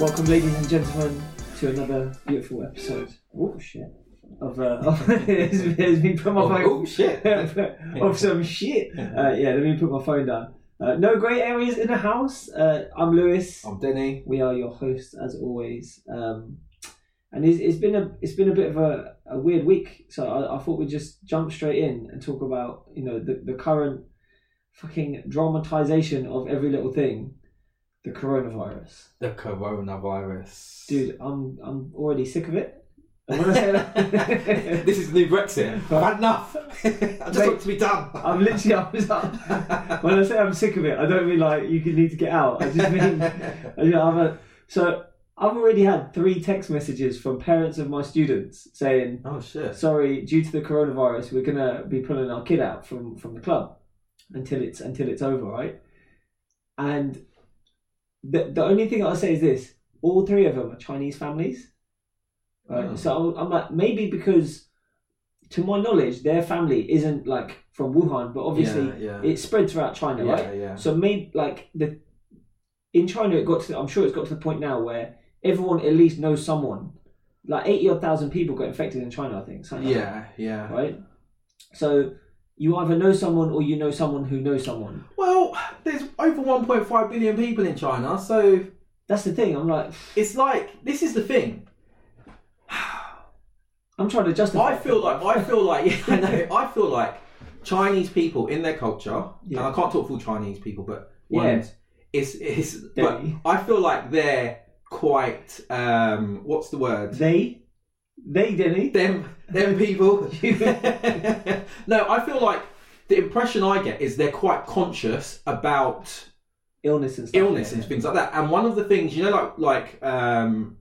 Welcome, ladies and gentlemen, to another beautiful episode. Oh shit! Of uh, of, it's, it's been put my Oh, phone oh, shit. of some shit. Uh, yeah, let me put my phone down. Uh, no grey areas in the house. Uh, I'm Lewis. I'm Denny. We are your hosts as always. Um, and it's, it's been a it's been a bit of a, a weird week, so I, I thought we'd just jump straight in and talk about you know the, the current fucking dramatization of every little thing, the coronavirus. The coronavirus. Dude, I'm I'm already sick of it. I say that, this is the new Brexit. I've had enough. I just Mate, want to be done. I'm literally up. When I say I'm sick of it, I don't mean like you need to get out. I just mean you know, I'm a, so I've already had three text messages from parents of my students saying, oh shit. "Sorry, due to the coronavirus, we're gonna be pulling our kid out from from the club until it's until it's over, right?" And the the only thing I'll say is this: all three of them are Chinese families. Right. So I'm- I'm like maybe because, to my knowledge, their family isn't like from Wuhan, but obviously yeah, yeah. it's spread throughout China, yeah, right? yeah. So maybe like the in China, it got to. I'm sure it's got to the point now where everyone at least knows someone. Like eighty odd thousand people got infected in China, I think. like yeah, yeah. right. So you either know someone or you know someone who knows someone. Well, there's over 1.5 billion people in China, so That's the thing. I'm like, it's like this is the thing. I'm trying to justify. I feel like I feel like yeah, I know, I feel like Chinese people in their culture, Yeah. and I can't talk full Chinese people, but Yeah. ones it's it's but I feel like they're quite um what's the word? they, they, Denny. them them people. no, I feel like the impression I get is they're quite conscious about illness and stuff. illness yeah. and things like that. And one of the things, you know, like like um,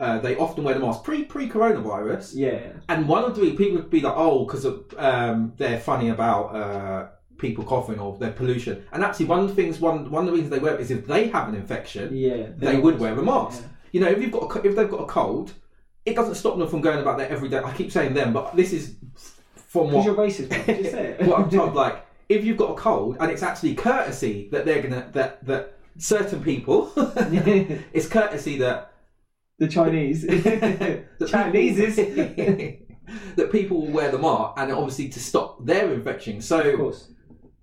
uh, they often wear the mask pre pre coronavirus. Yeah, And one of the people would be like, oh, because um, they're funny about uh, people coughing or their pollution. And actually, one of the things, one one of the reasons they wear it is if they have an infection, yeah. they would wear a mask. Yeah. you know, if you've got a, if they've got a cold, it doesn't stop them from going about their everyday. I keep saying them, but this is from what you're racist, man. Just say it. what I'm told. Like, if you've got a cold, and it's actually courtesy that they're gonna that that certain people, it's courtesy that the Chinese. the Chinese is. that people will wear the mask, and obviously to stop their infection. So of course.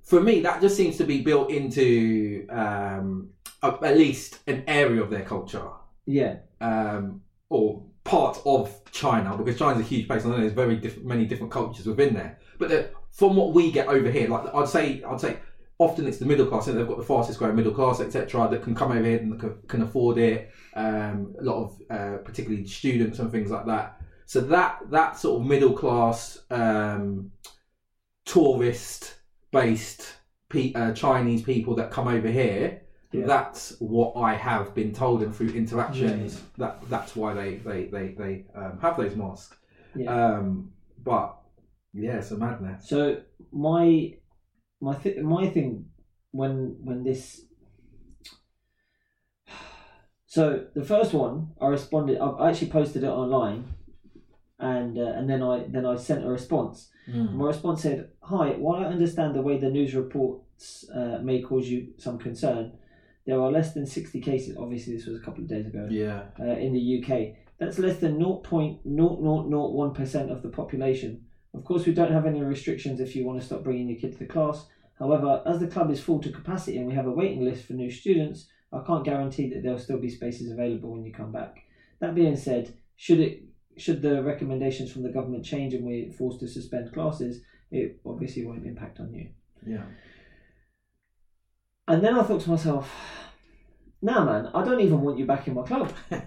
for me, that just seems to be built into um, a- at least an area of their culture, Yeah. um, or part of China, because China's a huge place. and there's very many different cultures within there. But from what we get over here, like I'd say, I'd say. Often it's the middle class, and they've got the fastest growing middle class, etc., that can come over here and can, can afford it. Um, a lot of, uh, particularly students and things like that. So that that sort of middle class um, tourist based pe- uh, Chinese people that come over here. Yeah. That's what I have been told, and through interactions, that that's why they they they, they um, have those masks. Um, but yeah, it's a madness. So my my th- my thing when when this so the first one I responded I actually posted it online and uh, and then I then I sent a response. My response said, "Hi, while I understand the way the news reports uh, may cause you some concern, there are less than 60 cases. Obviously, this was a couple of days ago Yeah, uh, in the UK. That's less than 0.0001% of the population. Of course, we don't have any restrictions if you want to stop bringing your kid to the class. However, as the club is full to capacity and we have a waiting list for new students, I can't guarantee that there'll still be spaces available when you come back. That being said, should it should the recommendations from the government change and we're forced to suspend classes, it obviously won't impact on you. yeah, And then I thought to myself, nah, man, I don't even want you back in my club.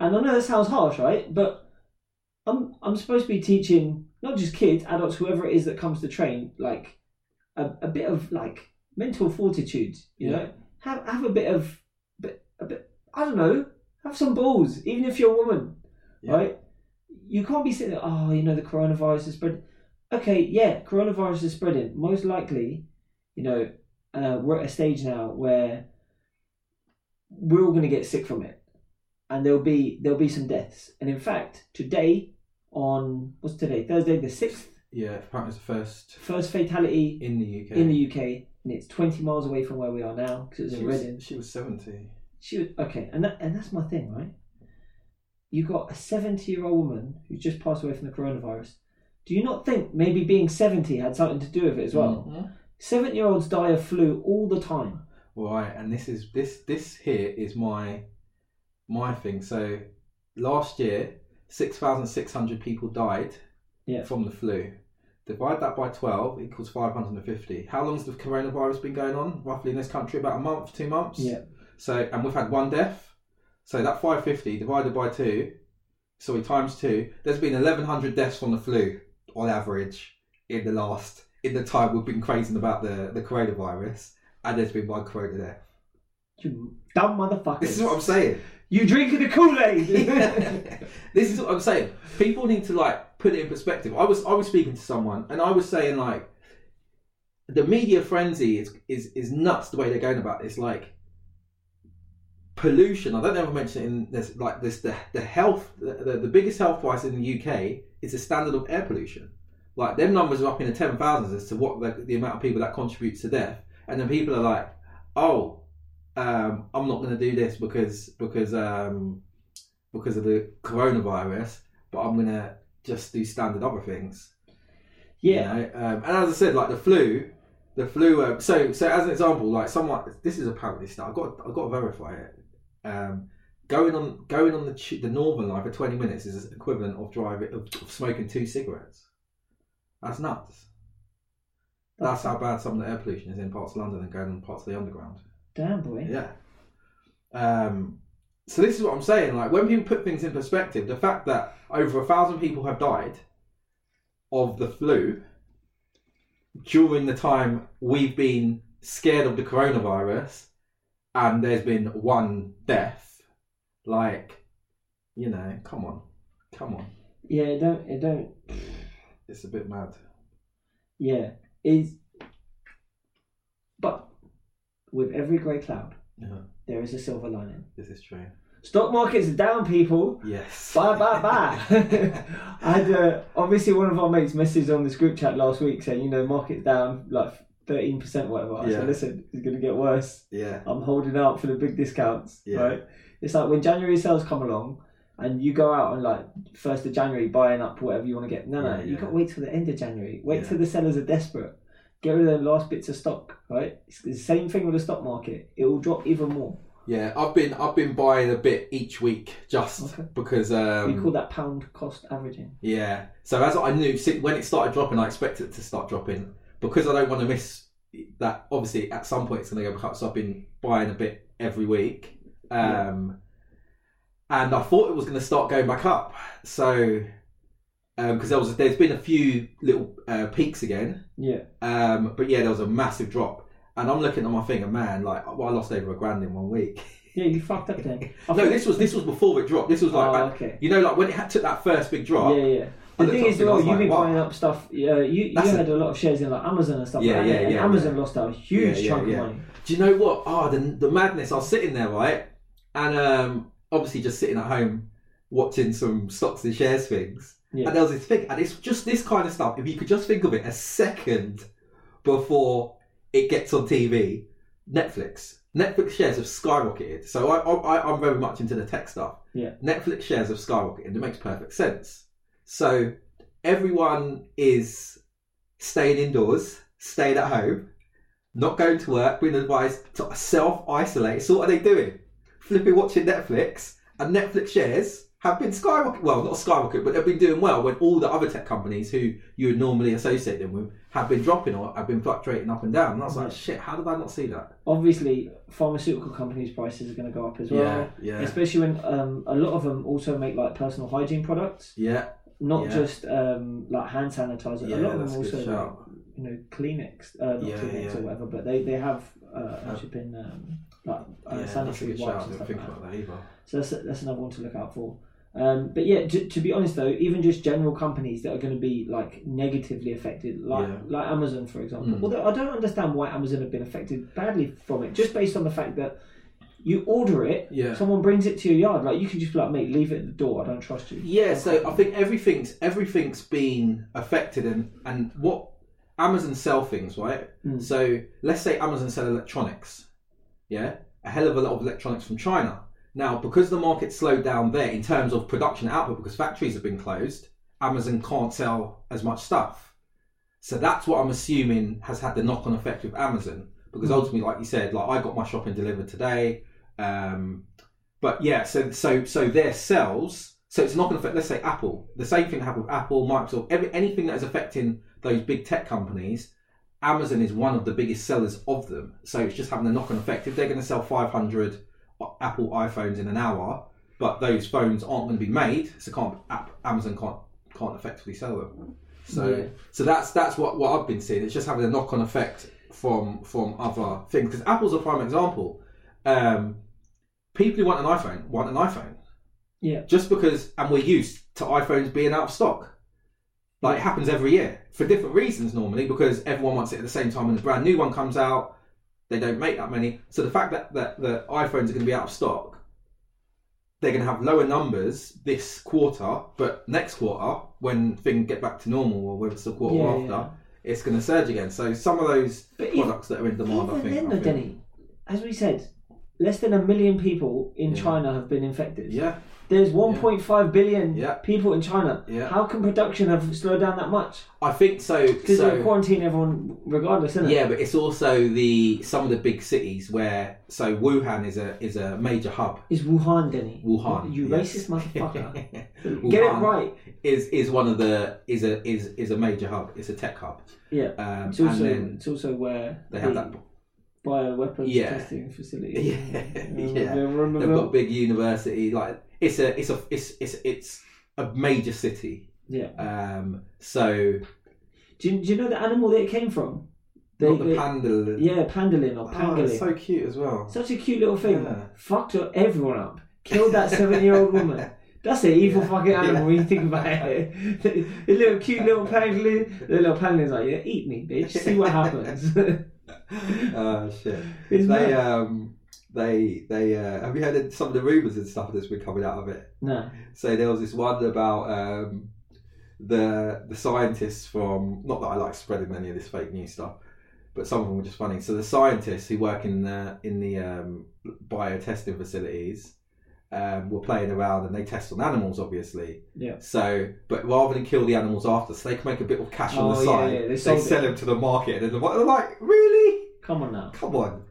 And I know that sounds harsh, right? But I'm I'm supposed to be teaching not just kids, adults, whoever it is that comes to train, like a, a bit of like mental fortitude. You Yeah. know, have have a bit of, bit a bit. I don't know. Have some balls, even if you're a woman, Yeah. right? You can't be sitting there. Oh, you know the coronavirus is spread. Okay, yeah, coronavirus is spreading. Most likely, you know, uh, we're at a stage now where we're all going to get sick from it and there'll be there'll be some deaths. And in fact, today on what's today Thursday the sixth, yeah. Apparently, it's the first first fatality in the UK. in the UK, and it's twenty miles away from where we are now because it's she in was, Reading. she was seventy. She was okay, and that, and that's my thing, right? You got a seventy-year-old woman who's just passed away from the coronavirus. Do you not think maybe being seventy had something to do with it as well? Mhm. Seven-year-olds die of flu all the time. Right, and this is this this here is my my thing. So last year, six thousand six hundred people died Yeah. from the flu. Divide that by twelve equals five hundred and fifty. How long's the coronavirus been going on? Roughly in this country, about a month, two months. Yeah. So and we've had one death. So that five fifty divided by two, sorry times two. There's been eleven hundred deaths from the flu on average in the last in the time we've been crazing about the the coronavirus, and there's been one corona death. You dumb motherfuckers. This is what I'm saying. You drinking the Kool-Aid. this is what I'm saying. People need to like put it in perspective. I was I was speaking to someone and I was saying like the media frenzy is is is nuts the way they're going about this. Like pollution. I don't know if I mentioned it in this like this the the health the, the, the biggest health price in the UK is the standard of air pollution. Like them numbers are up in the ten thousands as to what the, the amount of people that contributes to death, and then people are like, oh, um, I'm not going to do this because because um, because of the coronavirus, but I'm going to just do standard other things. you yeah. know? um, and as I said, like the flu, the flu. Um, so so as an example, like someone, this is apparently stuff. I've got I've got to verify it. Um, going on going on the the northern line for 20 minutes is equivalent of driving of, of smoking two cigarettes. That's nuts. That's how bad some of the air pollution is in parts of London and going in parts of the underground. Damn boy. Yeah. Um, so this is what I'm saying. Like when people put things in perspective, the fact that over a thousand people have died of the flu during the time we've been scared of the coronavirus, and there's been one death. Like, you know, come on, come on. Yeah. It don't. It don't. It's a bit mad. Yeah. Is. But with every grey cloud, Yeah, there is a silver lining. this is true. Stock markets are down, people. Yes. Bye bye bye. I had uh, obviously one of our mates messaged on this group chat last week saying, you know, market's down like thirteen percent, whatever. I Yeah. said, listen, it's going to get worse. Yeah. I'm holding out for the big discounts. Yeah. Right. It's like when January sales come along. And you go out on like first of January buying up whatever you want to get. No, no, Yeah, you yeah. to wait till the end of January. Wait Yeah. till the sellers are desperate. Get rid of them last bits of stock. Right. It's the same thing with the stock market. It will drop even more. Yeah, I've been I've been buying a bit each week just Okay. because um, we call that pound cost averaging. Yeah. So as I knew when it started dropping, I expected it to start dropping because I don't want to miss that. Obviously, at some point it's going to go back up. So I've been buying a bit every week, um, and I thought it was going to start going back up. So because there was there's been a few little uh, peaks again, Yeah. um, but yeah, there was a massive drop. And I'm looking at my thing, and man, like well, I lost over a grand in one week. Yeah, you fucked up then. No, this was this was before it dropped. This was like Oh, okay. you know, like when it had, took that first big drop. Yeah, yeah. The thing is, well, you've like, been buying up stuff. Yeah, you, you That's had a lot of shares in like Amazon and stuff Yeah, like that. yeah, and yeah, Amazon yeah. lost out a huge Yeah, chunk of money. Do you know what? Oh, the, the madness. I was sitting there, right? And um, obviously just sitting at home watching some stocks and shares things. Yeah. And there was this thing, and it's just this kind of stuff. If you could just think of it a second before it gets on TV, Netflix. Netflix shares have skyrocketed. So I, I, I'm very much into the tech stuff. Yeah. Netflix shares have skyrocketed. It makes perfect sense. So everyone is staying indoors, staying at home, not going to work, being advised to self isolate. So what are they doing? Flipping watching Netflix, and Netflix shares have been skyrocketing. Well, not skyrocket, but they've been doing well when all the other tech companies who you would normally associate them with have been dropping or have been fluctuating up and down. And I was like, shit, how did I not see that? Obviously, pharmaceutical companies' prices are going to go up as well. yeah, Especially when um, a lot of them also make like personal hygiene products, yeah, not Yeah. just um, like hand sanitizer. Yeah, a lot of them also, like, you know, Kleenex, uh, not Yeah, Kleenex yeah. or whatever, but they, they have uh, actually been um, like uh, yeah, that's a sanitary good wipes shout. I and didn't stuff think like that. about that either. So that's, that's another one to look out for. Um, but yeah, to, to be honest though, even just general companies that are going to be like negatively affected, like Yeah. like Amazon for example. Mm. Although I don't understand why Amazon have been affected badly from it, just based on the fact that you order it, Yeah. someone brings it to your yard, like you can just be like, mate, leave it at the door. I don't trust you. Yeah, so I think everything's everything's been affected, and and what Amazon sell things right. Mm. So let's say Amazon sell electronics, yeah, a hell of a lot of electronics from China. Now, because the market slowed down there in terms of production output, because factories have been closed, Amazon can't sell as much stuff. So that's what I'm assuming has had the knock-on effect with Amazon. Because ultimately, like you said, like I got my shopping delivered today. Um, but yeah, so so so their sales. So it's not going to affect. Let's say Apple. The same thing happened with Apple, Microsoft, every, anything that is affecting those big tech companies. Amazon is one of the biggest sellers of them. So it's just having a knock-on effect. If they're going to sell 500 Apple iPhones in an hour, but those phones aren't going to be made, so can't Amazon can't can't effectively sell them. So Yeah. so that's that's what, what I've been seeing. It's just having a knock on effect from from other things. Because Apple's a prime example. Um, people who want an iPhone want an iPhone. Yeah. Just because, and we're used to iPhones being out of stock. Like it happens every year for different reasons normally because everyone wants it at the same time when a brand new one comes out. They don't make that many. So the fact that, that the iPhones are going to be out of stock, they're going to have lower numbers this quarter, but next quarter, when things get back to normal, or whether it's the quarter Yeah, after, yeah. it's going to surge again. So some of those But if- products that are in demand, I Even think. then, I though, think- Denny, as we said, less than a million people in Yeah. China have been infected. Yeah, There's 1.5 billion Yeah. people in China. Yeah. How can production have slowed down that much? I think so. Because so they're quarantining everyone regardless, isn't it? Yeah, but it's also the some of the big cities where so Wuhan is a is a major hub. Is Wuhan, Denny. Wuhan, You yes. racist motherfucker. Get it Wuhan right. Is is one of the is a is is a major hub. It's a tech hub. Yeah. Um, It's also, and then it's also where they have the that. bioweapons Yeah. testing facility. Yeah, yeah. remember They've got big university. Like it's a it's a it's it's it's a major city. Yeah. Um. So Do you, do you know the animal that it came from? They- not the they- panda. Yeah, pandolin or Oh, pangolin. it's so cute as well. Such a cute little thing. Yeah. Fucked everyone up. Killed that seven-year-old woman. That's an evil fucking animal when you think about it. the little cute little pangolin. The little pangolin's like, yeah, eat me, bitch. See what happens. oh shit. It's they mad. um they they uh, have you heard of some of the rumours and stuff that's been coming out of it? no. So there was this one about um the the scientists from not that I like spreading any of this fake news stuff, but some of them were just funny. So the scientists who work in the in the um, bio testing facilities um, were playing around and they test on animals, obviously. Yeah. So, but rather than kill the animals after, so they can make a bit of cash on Oh, the yeah, side. yeah, they they sell it. them to the market, and they're like, really? Come on now. Come on.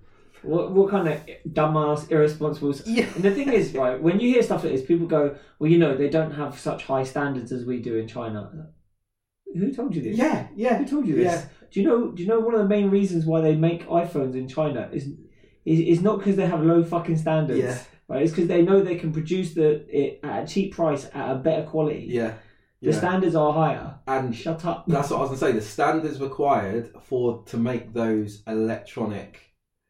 What, what kind of dumbass, irresponsible. Yeah. And the thing is, right, when you hear stuff like this, people go, well, you know, they don't have such high standards as we do in China. Who told you this? Yeah, yeah. Who told you this? Yeah. Do you know? Do you know one of the main reasons why they make iPhones in China is is, is not because they have low fucking standards, Yeah. right? It's because they know they can produce the it at a cheap price at a better quality. Yeah. The yeah. standards are higher. and Shut up. that's what I was gonna say. The standards required for to make those electronic,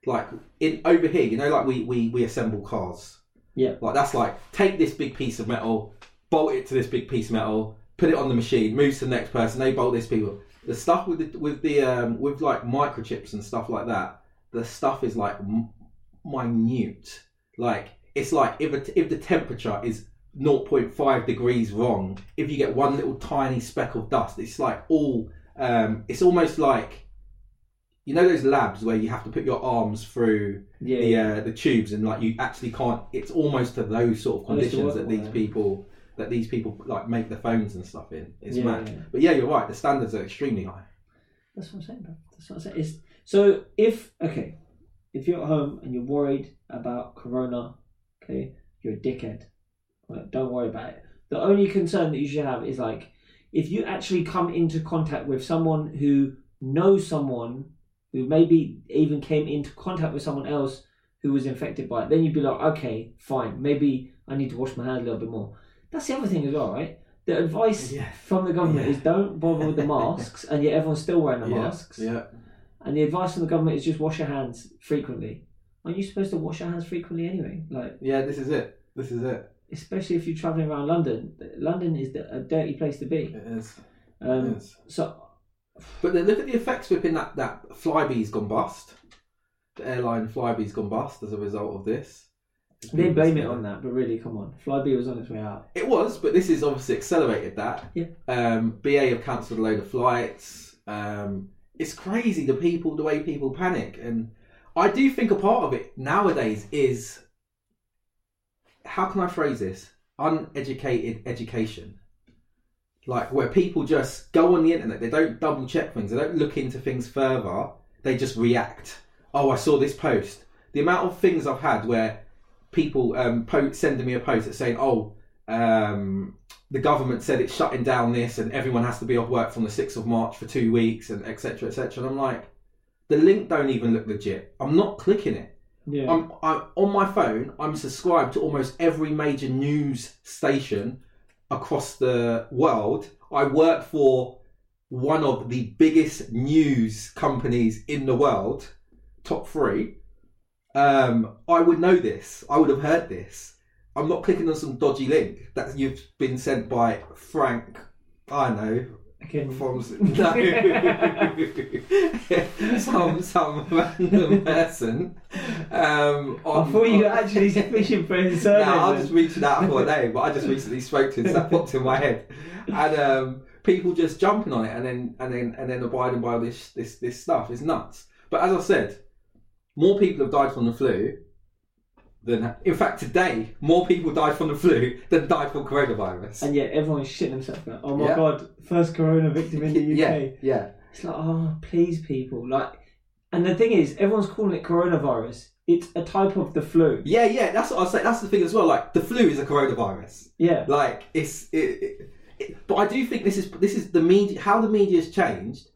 like in over here, you know, like we we we assemble cars. Yeah. Like that's like take this big piece of metal, bolt it to this big piece of metal, put it on the machine, moves to the next person. They bolt this people. The stuff with the with the um with like microchips and stuff like that. The stuff is like m- minute. Like it's like if if the temperature is 0.5 degrees wrong, if you get one little tiny speck of dust, it's like all. Um, it's almost like you know those labs where you have to put your arms through yeah. the uh, the tubes and like you actually can't. It's almost to those sort of I used to conditions that these people that these people like make the phones and stuff in. It's yeah, mad. yeah. But yeah, you're right. The standards are extremely high. That's what I'm saying, bro. That's what I'm saying. It's, so if okay, if you're at home and you're worried about Corona, okay, you're a dickhead. Right? Don't worry about it. The only concern that you should have is like if you actually come into contact with someone who knows someone who maybe even came into contact with someone else who was infected by it, then you'd be like, okay, fine, maybe I need to wash my hands a little bit more. That's the other thing as well, right? The advice Yeah. from the government Yeah. is don't bother with the masks, and yet everyone's still wearing the masks. Yeah. And the advice from the government is just wash your hands frequently. Aren't you supposed to wash your hands frequently anyway? Like, Yeah. This is it. This is it. especially if you're traveling around London. London is a dirty place to be. It is. Um, it is. so But then look at the effects within that that Flybe's gone bust. The airline Flybe's gone bust as a result of this. they blame it on that, but really, come on, Flybe was on its way out. It was, but this has obviously accelerated that. Yeah. Um, BA have cancelled a load of flights. Um, it's crazy the people, the way people panic, and I do think a part of it nowadays is how can I phrase this? Uneducated education. Like where people just go on the internet, they don't double check things, they don't look into things further, they just react. Oh, I saw this post. The amount of things I've had where people um, po- sending me a post that's saying, "Oh, um, the government said it's shutting down this, and everyone has to be off work from the sixth of March for two weeks, and etc. etc." And I'm like, the link don't even look legit. I'm not clicking it. Yeah. I'm, I'm on my phone. I'm subscribed to almost every major news station across the world. I work for one of the biggest news companies in the world, top three. Um, I would know this. I would have heard this. I'm not clicking on some dodgy link that you've been sent by Frank. I know Again, from no some some random person. Um, I thought you were on- actually fishing for his no. I was just reaching out for a name, but I just recently spoke to him, so that popped in my head, and um, people just jumping on it, and then and then and then abiding by this this this stuff is nuts. But as I said, more people have died from the flu than, in fact, today more people died from the flu than died from coronavirus. and yet everyone's shitting themselves. Oh my Yeah. god, first corona victim in the UK. yeah, yeah, It's like, oh, please, people. Like, and the thing is, everyone's calling it coronavirus. It's a type of the flu. yeah, yeah. That's what I was saying. That's the thing as well. Like the flu is a coronavirus. Yeah. Like it's, it, it, it- but I do think this is this is the media how the media's changed,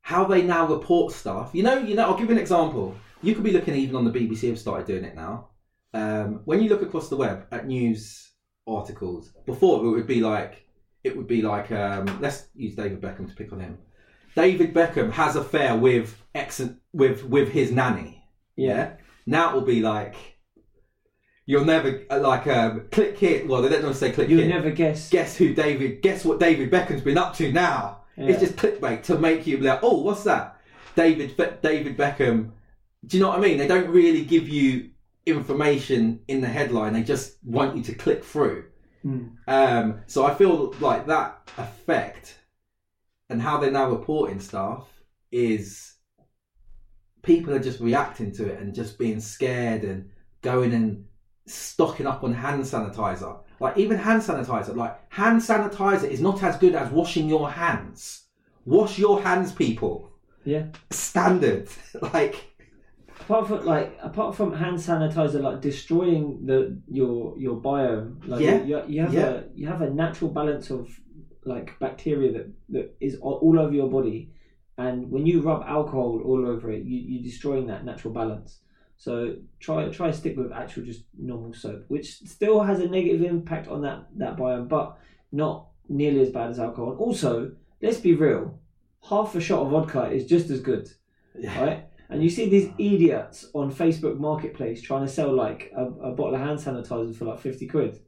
how they now report stuff. You know, you know. I'll give you an example. You could be looking even on the BBC have started doing it now. Um, when you look across the web at news articles, before it would be like it would be like um, let's use David Beckham to pick on him. David Beckham has affair with ex with with his nanny. Yeah. Now it will be like you'll never uh, like um, click here. Well, they don't want to say click You'll here. never guess. Guess who David? Guess what David Beckham's been up to now? Yeah. It's just clickbait to make you be like, oh, what's that? David David Beckham. Do you know what I mean? They don't really give you information in the headline. They just want you to click through. Hmm. Um, so I feel like that effect and how they're now reporting stuff is people are just reacting to it and just being scared and going and stocking up on hand sanitizer. Like even hand sanitizer, like hand sanitizer is not as good as washing your hands. Wash your hands, people. Yeah. Standard. like Apart from like, apart from hand sanitizer, like destroying the your your biome, like Yeah. you, you have Yeah. a you have a natural balance of like bacteria that that is all, over your body, and when you rub alcohol all over it, you you're destroying that natural balance. So try try stick with actual just normal soap, which still has a negative impact on that that biome, but not nearly as bad as alcohol. And also, let's be real, half a shot of vodka is just as good yeah. right? And you see these idiots on Facebook Marketplace trying to sell like a, a bottle of hand sanitizer for like fifty quid.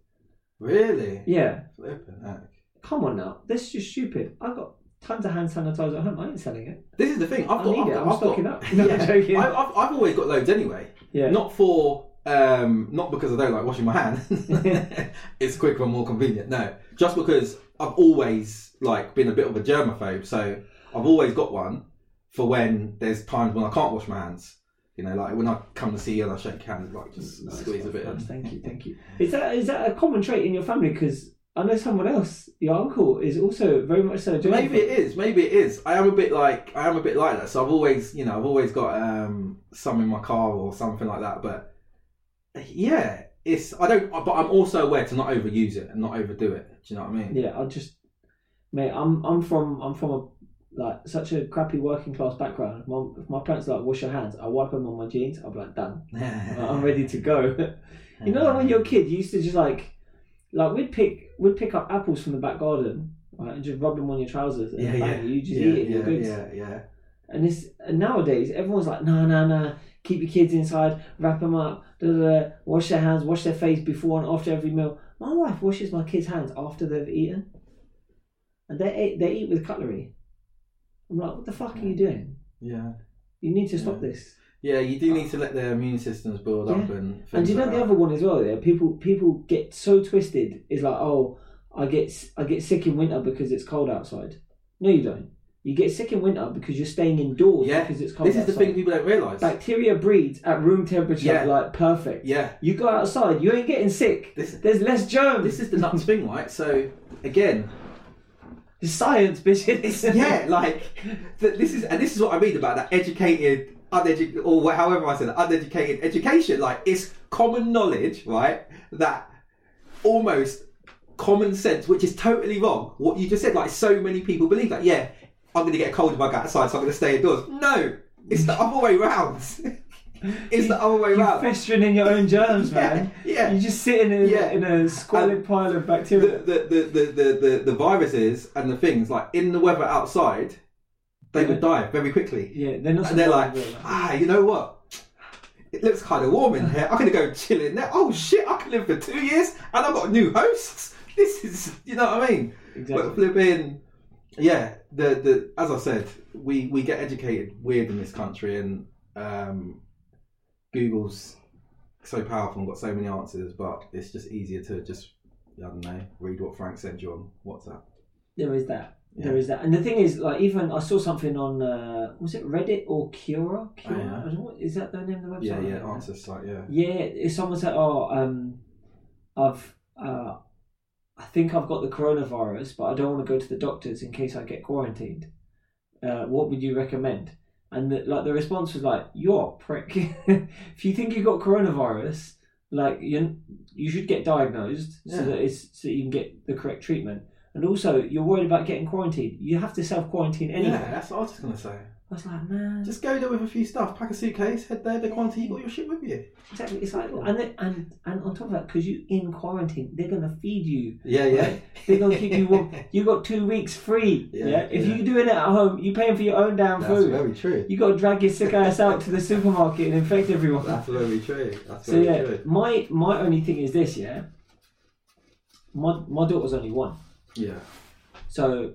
Really? Yeah, Flippin' heck. come on now, this is just stupid. I've got tons of hand sanitizer at home. I ain't selling it. This is the thing. I've I got. need I've it. got, I'm I've stocking got, up. No, I'm joking. I, I've, I've always got loads anyway. Yeah, Not for um, not because I don't like washing my hands. it's quicker and more convenient. No, just because I've always like been a bit of a germaphobe. So I've always got one for when there's times when I can't wash my hands. You know, like when I come to see you and I shake hands, like just Nice, squeeze a bit. nice. Thank you, thank you. Is that is that a common trait in your family? Because I know someone else, your uncle, is also very much so. Maybe it is. Maybe it is. I am a bit like I am a bit like that. So I've always, you know, I've always got um, some in my car or something like that. But yeah, it's I don't. But I'm also aware to not overuse it and not overdo it. Do you know what I mean? Yeah, I just, mate, I'm I'm from I'm from a like such a crappy working class background. If my, if my parents are like wash your hands, I wipe them on my jeans. I'll be like done. I'm ready to go. you know, like when you're a kid, you used to just like, like we'd pick we'd pick up apples from the back garden, right, and just rub them on your trousers. And Yeah, yeah. You just yeah, eat it. yeah, you're good. yeah, yeah. And this and nowadays, everyone's like, no, no, no. Keep your kids inside. Wrap them up. Da, da, da, wash their hands. Wash their face before and after every meal. My wife washes my kids' hands after they've eaten, and they eat, they eat with cutlery. What the fuck are you doing? Yeah, You need to stop Yeah. this. yeah. You do uh, need to let their immune systems build up Yeah. and. And do you know like the that. other one as well? Yeah, people people get so twisted. It's like, oh, I get I get sick in winter because it's cold outside. No, you don't. You get sick in winter because you're staying indoors Yeah. because it's cold. This is the thing people don't realise. Bacteria breeds at room temperature, Yeah. like perfect. yeah. You go outside, you ain't getting sick. This There's less germs. this is the nuts thing, right? So again, science, bitches. yeah, like th- this is and this is what I mean about that educated, uneducated, or however I said it, uneducated education. Like it's common knowledge, right? That almost common sense, which is totally wrong. What you just said, like so many people believe that. Yeah, I'm going to get a cold if I go outside, so I'm going to stay indoors. No, it's the other way round. it's the other way You're festering in your own germs, Yeah, man. yeah. You're just sitting in, Yeah. in a squalid pile of bacteria. the, the, the, the, the, the viruses and the things like in the weather outside, they would die very quickly. yeah, they're not. And they're like, ah, you know what? It looks kind of warm in here. I'm gonna go chill in there. Oh shit, I can live for two years and I've got new hosts. This is, you know what I mean? exactly. But flipping, yeah. The the as I said, we we get educated weird in this country, and um, Google's so powerful and got so many answers, but it's just easier to just I don't know read what Frank sent you on WhatsApp. There is that. Yeah. There is that. And the thing is, like, even I saw something on, uh, was it Reddit or Quora? Quora? Oh, yeah. I don't know, is that the name of the website? Yeah, yeah. Answer site. Yeah. Yeah, if someone said, "Oh, um, I've, uh, I think I've got the coronavirus, but I don't want to go to the doctors in case I get quarantined. Uh, what would you recommend?" And the, like the response was like, "You're a prick. if you think you've got coronavirus, like you, you should get diagnosed so that it's so you can get the correct treatment. And also, you're worried about getting quarantined. You have to self quarantine anyway." Yeah, that's what I was just gonna say. I was like, man, Just go there with a few stuff, pack a suitcase, head there, they quarantine, you got your shit with you. Exactly. It's like, and then, and and on top of that, because you're in quarantine, they're gonna feed you. Yeah, yeah. They're gonna keep you warm. You got two weeks free. Yeah. Yeah, If yeah. you're doing it at home, you're paying for your own damn That's food. That's very true. You got to drag your sick ass out to the supermarket and infect everyone. That's very true. That's So very yeah, true. my my only thing is this. Yeah. My my daughter's only one. Yeah. So,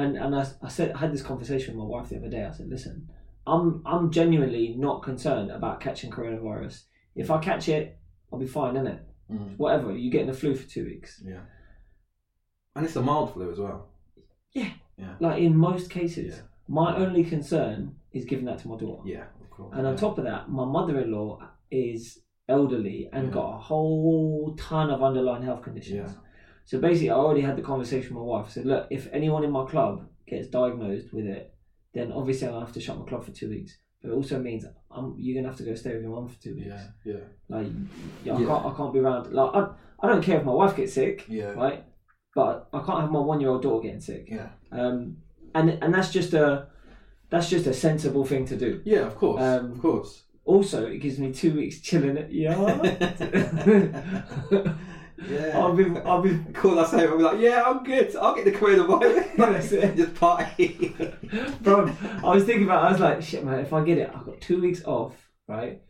and and I, I said I had this conversation with my wife the other day. I said, listen, I'm I'm genuinely not concerned about catching coronavirus. If I catch it, I'll be fine, innit? Mm, Whatever. You getting the flu for two weeks. yeah. And it's a mild flu as well. Yeah. Yeah. Like in most cases, Yeah. my only concern is giving that to my daughter. Yeah, of course. And on yeah. top of that, my mother-in-law is elderly and Yeah. got a whole ton of underlying health conditions. Yeah. So basically, I already had the conversation with my wife. I said, look, if anyone in my club gets diagnosed with it, then obviously I'll have to shut my club for two weeks. But it also means I'm, you're gonna have to go stay with your mum for two weeks. Yeah, yeah, Like, yeah, I Yeah. can't, I can't be around. Like, I, I don't care if my wife gets sick, yeah, right? But I can't have my one-year-old daughter getting sick. yeah. Um, and and that's just a, that's just a sensible thing to do. Yeah, of course, Um, of course. Also, it gives me two weeks chilling at yard. Yeah. I'll be, I'll be, Call us over. I'll be like, yeah, I'm good. I'll get the coronavirus. That's it. Just party. bro. I was thinking about. I was like, shit, man. If I get it, I've got two weeks off, right?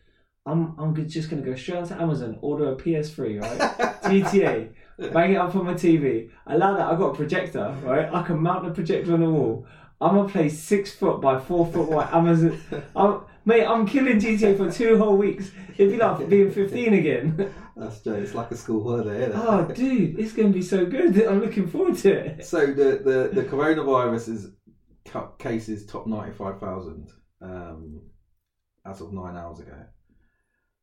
I'm, I'm just gonna go straight onto Amazon, order a PS3, right? GTA, bang it up on my TV. Allow that. I got a projector, right? I can mount the projector on the wall. I'm gonna play six foot by four foot wide Amazon. I'm, mate, I'm killing GTA for two whole weeks. It'd be like being 15 again. That's Joe. It's like a school holiday, isn't it? oh, dude, it's gonna be so good. I'm looking forward to it. So the the the coronavirus is cases top ninety five thousand um, as of nine hours ago.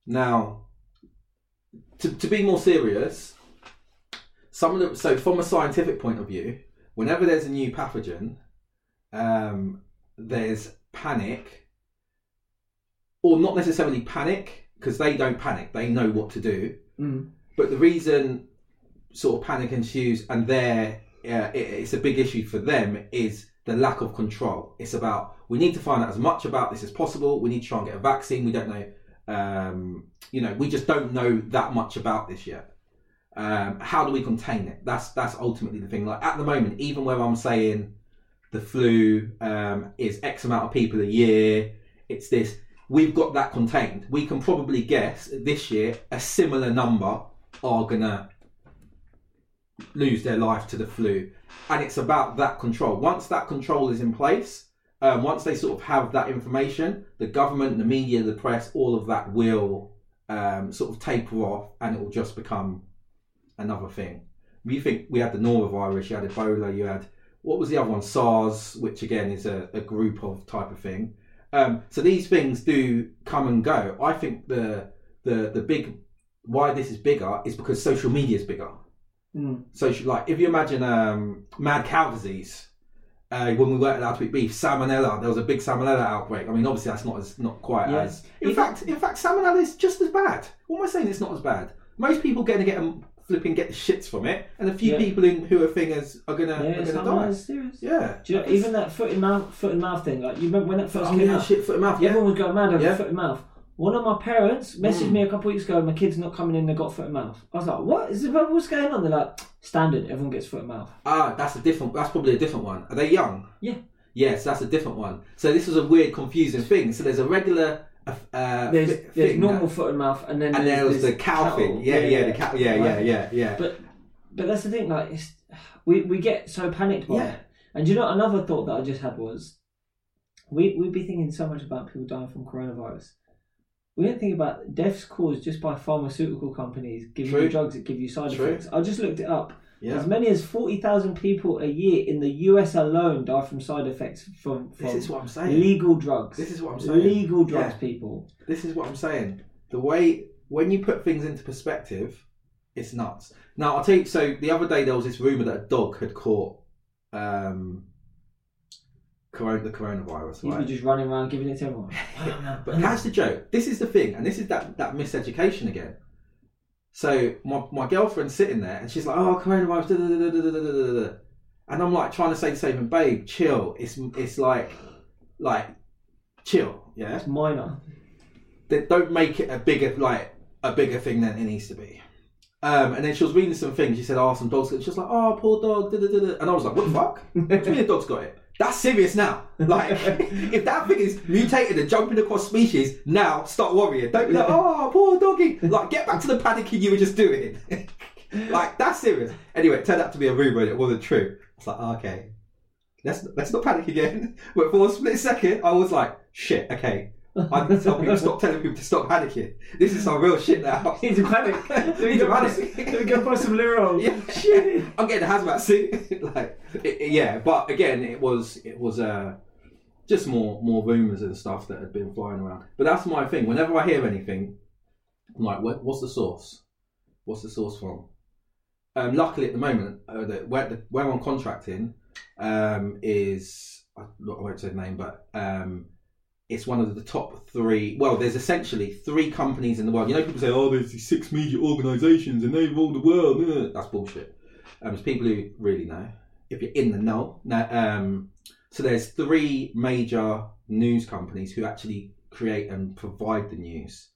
Now, to to be more serious, some of the so from a scientific point of view, whenever there's a new pathogen, um, there's panic, or not necessarily panic because they don't panic; they know what to do. Mm. But the reason sort of panic ensues and there uh, it, it's a big issue for them is the lack of control. It's about we need to find out as much about this as possible. We need to try and get a vaccine. We don't know, um, you know, we just don't know that much about this yet. Um, how do we contain it? That's that's ultimately the thing. Like at the moment, even where I'm saying the flu um, is X amount of people a year, it's this. We've got that contained. We can probably guess this year a similar number are gonna lose their life to the flu, and it's about that control. Once that control is in place, um, once they sort of have that information, the government, the media, the press, all of that will um, sort of taper off, and it will just become another thing. You think we had the norovirus, you had Ebola, you had what was the other one? SARS, which again is a, a group of type of thing. Um, so these things do come and go. I think the the the big why this is bigger is because social media is bigger. Mm. Social like if you imagine um, mad cow disease. Uh, when we weren't allowed to eat beef, salmonella. There was a big salmonella outbreak. I mean, obviously that's not as not quite Yeah. as. In fact, in fact, salmonella is just as bad. What am I saying? It's not as bad. Most people going to get them flipping get the shits from it, and a few Yeah. people in, who are fingers are gonna Yeah, are gonna die. serious. Yeah. Do you know, even that foot in mouth, foot and mouth thing? Like you remember when that first Oh came yeah, out? shit, foot and mouth. Yeah. Everyone was going mad over Yeah. foot and mouth. One of my parents messaged Mm. me a couple of weeks ago. My kid's not coming in. They got foot and mouth. I was like, "What is it? What's going on?" They're like, "Standard. Everyone gets foot and mouth." Ah, that's a different. That's probably a different one. Are they young? Yeah. Yes, that's a different one. So this was a weird, confusing thing. So there's a regular. Uh, There's there's normal foot and mouth, and then and there's there was the cow cattle. thing. Yeah, yeah, the cow. Yeah, yeah, yeah, yeah. But but that's the thing. Like it's, we we get so panicked by Yeah. it. And you know another thought that I just had was, we we'd be thinking so much about people dying from coronavirus. We don't think about deaths caused just by pharmaceutical companies giving True. you drugs that give you side True. effects. I just looked it up. Yeah. As many as forty thousand people a year in the US alone die from side effects from, from This is what I'm saying. legal drugs. This is what I'm saying. legal drugs, Yeah. people. This is what I'm saying. The way when you put things into perspective, it's nuts. Now I'll tell you. So the other day there was this rumor that a dog had caught um, corona, the coronavirus. You'd Right? be just running around giving it to everyone. But that's the joke. This is the thing, and this is that that miseducation again. So my, my girlfriend's sitting there and she's like, oh, coronavirus, da, da, da, and I'm like trying to say the same. And babe, chill. It's it's like like chill, yeah. It's minor. They don't make it a bigger like a bigger thing than it needs to be. Um, and then she was reading some things. She said, "Oh, some dogs." She was like, "Oh, poor dog." Da, da, da. And I was like, "What the fuck? what do you mean dog's got it?" That's serious now. Like, if that thing is mutated and jumping across species, now start worrying. Don't be like, "Oh, poor doggy." Like, get back to the panicking you were just doing. like, that's serious. Anyway, it turned out to be a rumor and it wasn't true. It's was like, oh, "Okay, let's let's not panic again." But for a split second, I was like, "Shit, okay." I can tell people stop telling people to stop panicking. This is some real shit now. Need to panic. Need to go buy panic. some- me go buy some literal. Yeah, shit. I'm getting a hazmat suit. like, it, it- yeah, but again, it was it was uh, just more more rumours and stuff that had been flying around. But that's my thing. Whenever I hear anything, I'm like, what, what's the source? What's the source from? Um, luckily, at the moment, uh, the, where the, where I'm contracting um, is I, I won't say the name, but um, it's one of the top three. Well, there's essentially three companies in the world. You know, people say, "Oh, there's these six major organisations and they rule the world." Uh, That's bullshit. Um, there's people who really know. If you're in the know, now, um, so there's three major news companies who actually create and provide the news.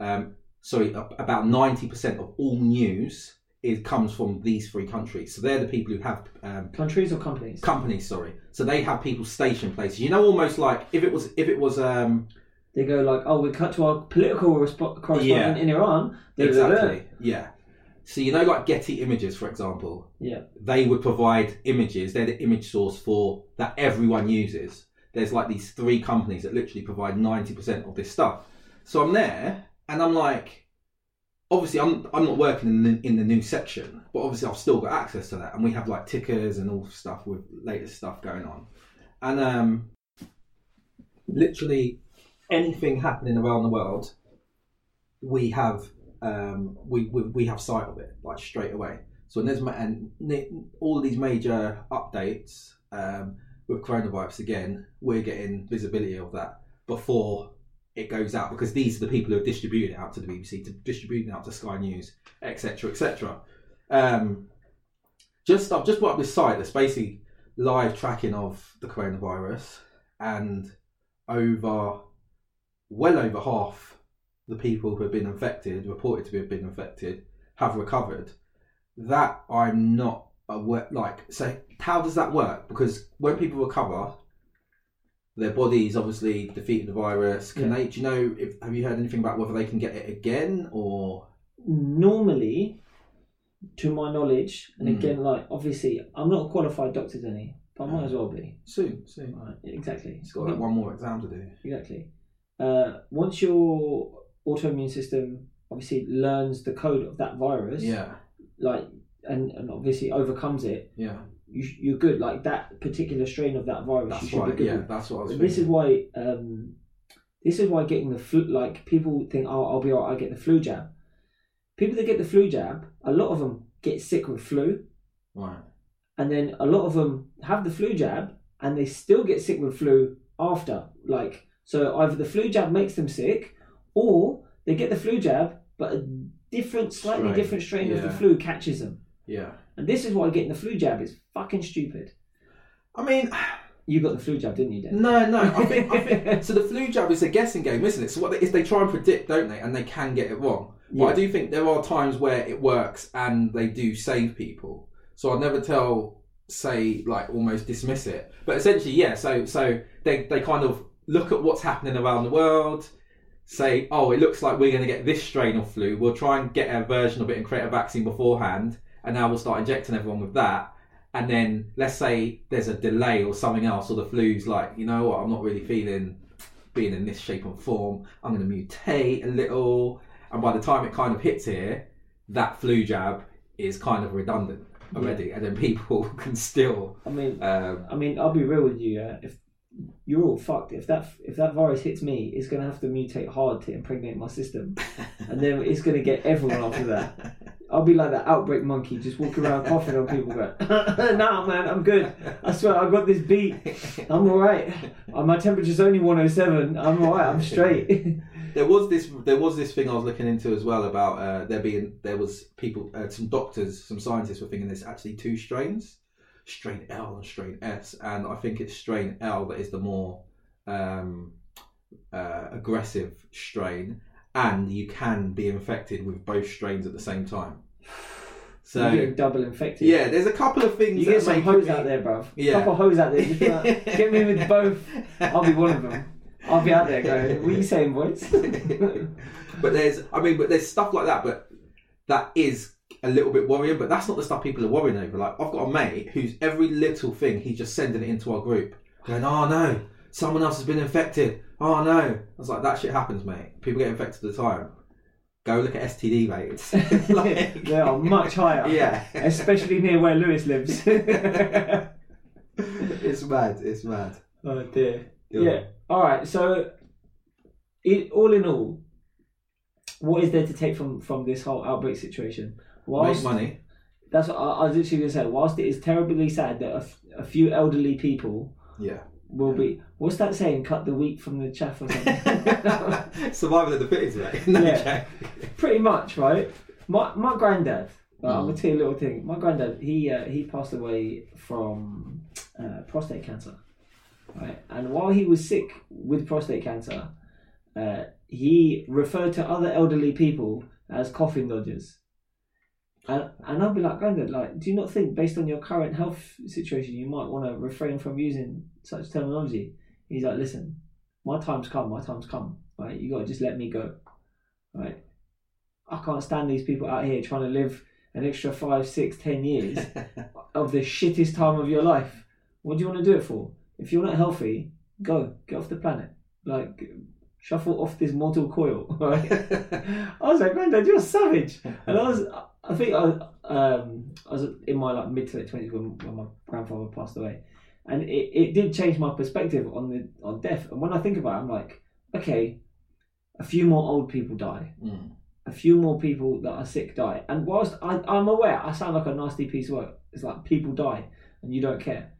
Um, sorry, about ninety percent of all news is comes from these three countries. So they're the people who have um, Countries or companies? companies. Sorry, so they have people stationed places. You know, almost like if it was if it was um, They go like, oh, we cut to our political respo- correspondent Yeah. in Iran. Da. exactly yeah. So you know, like Getty Images, for example, Yeah. they would provide images. They're the image source for that everyone uses. There's like these three companies that literally provide ninety percent of this stuff. So I'm there, and I'm like, obviously, I'm I'm not working in the in the news section, but obviously I've still got access to that, and we have like tickers and all stuff with latest stuff going on, and um, literally anything happening around the world, we have um, we, we we have sight of it like straight away. So there's and all these major updates um, with coronavirus again, we're getting visibility of that before it goes out because these are the people who are distributing it out to the BBC, to distributing it out to Sky News, etc., etc. Um, just I've just brought up this site that's basically live tracking of the coronavirus, and over well over half the people who have been infected, reported to have been infected, have recovered. That I'm not aware. Like, so how does that work? Because when people recover, their bodies obviously defeated the virus. Can Yeah. they? Do you know? If have you heard anything about whether they can get it again or? Normally, to my knowledge, and Mm. again, like obviously, I'm not a qualified doctor, Denny, but I might as well be. Soon, soon. Right, exactly. It's got like one more exam to do. Exactly. Uh, once your autoimmune system obviously learns the code of that virus, Yeah, like and, and obviously overcomes it, yeah. You, you're good. Like that particular strain of that virus, you That's should right. be good. Yeah, with. that's what I was. And this is why um, this is why getting the flu like people think oh I'll be alright I get the flu jab. People that get the flu jab, a lot of them get sick with flu, Right. and then a lot of them have the flu jab and they still get sick with flu after. Like so, either the flu jab makes them sick, or they get the flu jab but a different, slightly Strain, different strain of the flu catches them. Yeah. And this is why getting the flu jab is fucking stupid. I mean, You got the flu jab, didn't you, Dan? no, no. I think, I think so. The flu jab is a guessing game, isn't it? So what they, is they try and predict, don't they? And they can get it wrong. But I do think there are times where it works and they do save people. So I'd never tell, say, like almost dismiss it. But essentially, yeah. So so they they kind of look at what's happening around the world. Say, oh, it looks like we're going to get this strain of flu. We'll try and get a version of it and create a vaccine beforehand, and now we'll start injecting everyone with that. And then let's say there's a delay or something else, or the flu's like, you know what, I'm not really feeling being in this shape and form. I'm going to mutate a little, and by the time it kind of hits here, that flu jab is kind of redundant already, and then people can still. I mean, Um, I mean, I'll be real with you. Yeah? If you're all fucked, if that if that virus hits me, it's gonna have to mutate hard to impregnate my system, and then it's gonna get everyone after that. I'll be like that outbreak monkey, just walking around coughing on people. Going, nah, man, I'm good. I swear, I got this beat. I'm all right. Uh, My temperature's only 107. I'm all right. I'm straight. There was this. There was this thing I was looking into as well about uh, there being there was people, uh, some doctors, some scientists were thinking there's actually two strains, strain L and strain S, and I think it's strain L that is the more um, uh, aggressive strain, and you can be infected with both strains at the same time. So You're double infected. yeah, there's a couple of things. You get some hoes me- out there, bruv. Yeah. couple of hoes out there. Like, get me with both. I'll be one of them. I'll be out there going, what are you saying, boys? but there's, I mean, but there's stuff like that, but that is a little bit worrying. But that's not the stuff people are worrying over. Like I've got a mate who's every little thing he's just sending it into our group, going, "Oh no, someone else has been infected. Oh no." I was like, "That shit happens, mate. People get infected all the time. Go look at STD rates. like, they are much higher. yeah, Especially near where Lewis lives. it's mad. It's mad. oh dear. Go Yeah. on. All right. So, it, all in all, what is there to take from from this whole outbreak situation? Make money. That's what I, I was literally going to say. Whilst it is terribly sad that a, f- a few elderly people Yeah. will be. What's that saying? Cut the wheat from the chaff or something. Survival of the fittest, mate. No Yeah. Pretty much, right? My my granddad. uh, I'm Mm. gonna tell you a little thing. My granddad, he uh, he passed away from uh, prostate cancer, right? And while he was sick with prostate cancer, uh, he referred to other elderly people as coffin dodgers. And, and I'll be like, Granddad, like, do you not think, based on your current health situation, you might want to refrain from using such terminology? He's like, listen, my time's come, my time's come, right? You got to just let me go, right? I can't stand these people out here trying to live an extra five, six, ten years of the shittest time of your life. What do you want to do it for? If you're not healthy, go, get off the planet. Like, shuffle off this mortal coil, right? I was like, Granddad, you're savage. And I was, I think I, um, I was in my like mid to late twenties when, when my grandfather passed away, and it, it did change my perspective on the on death. And when I think about it, I'm like, okay, a few more old people die, Mm. a few more people that are sick die. And whilst I, I'm aware, I sound like a nasty piece of work. It's like people die and you don't care.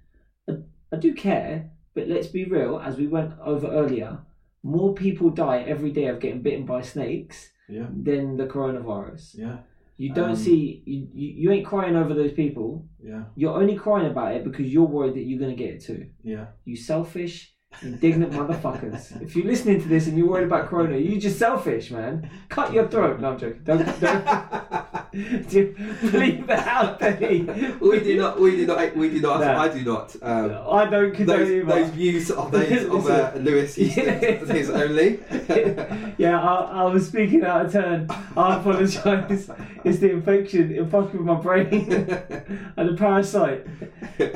I, I do care, but let's be real. As we went over earlier, more people die every day of getting bitten by snakes Yeah. than the coronavirus. Yeah. You don't Um, see, you, you, you ain't crying over those people. Yeah. You're only crying about it because you're worried that you're going to get it too. Yeah. You selfish, indignant motherfuckers. If you're listening to this and you're worried about corona, you're just selfish, man. Cut your throat. No, I'm joking. Don't, don't. Leave that out there. we do not. We do not. We do not. No. I do not. Um, I don't condone those, either. those views of those of uh, Lewis Easton, his only. yeah, I, I was speaking out of turn. I apologise. It's the infection, it fucked with my brain and the parasite.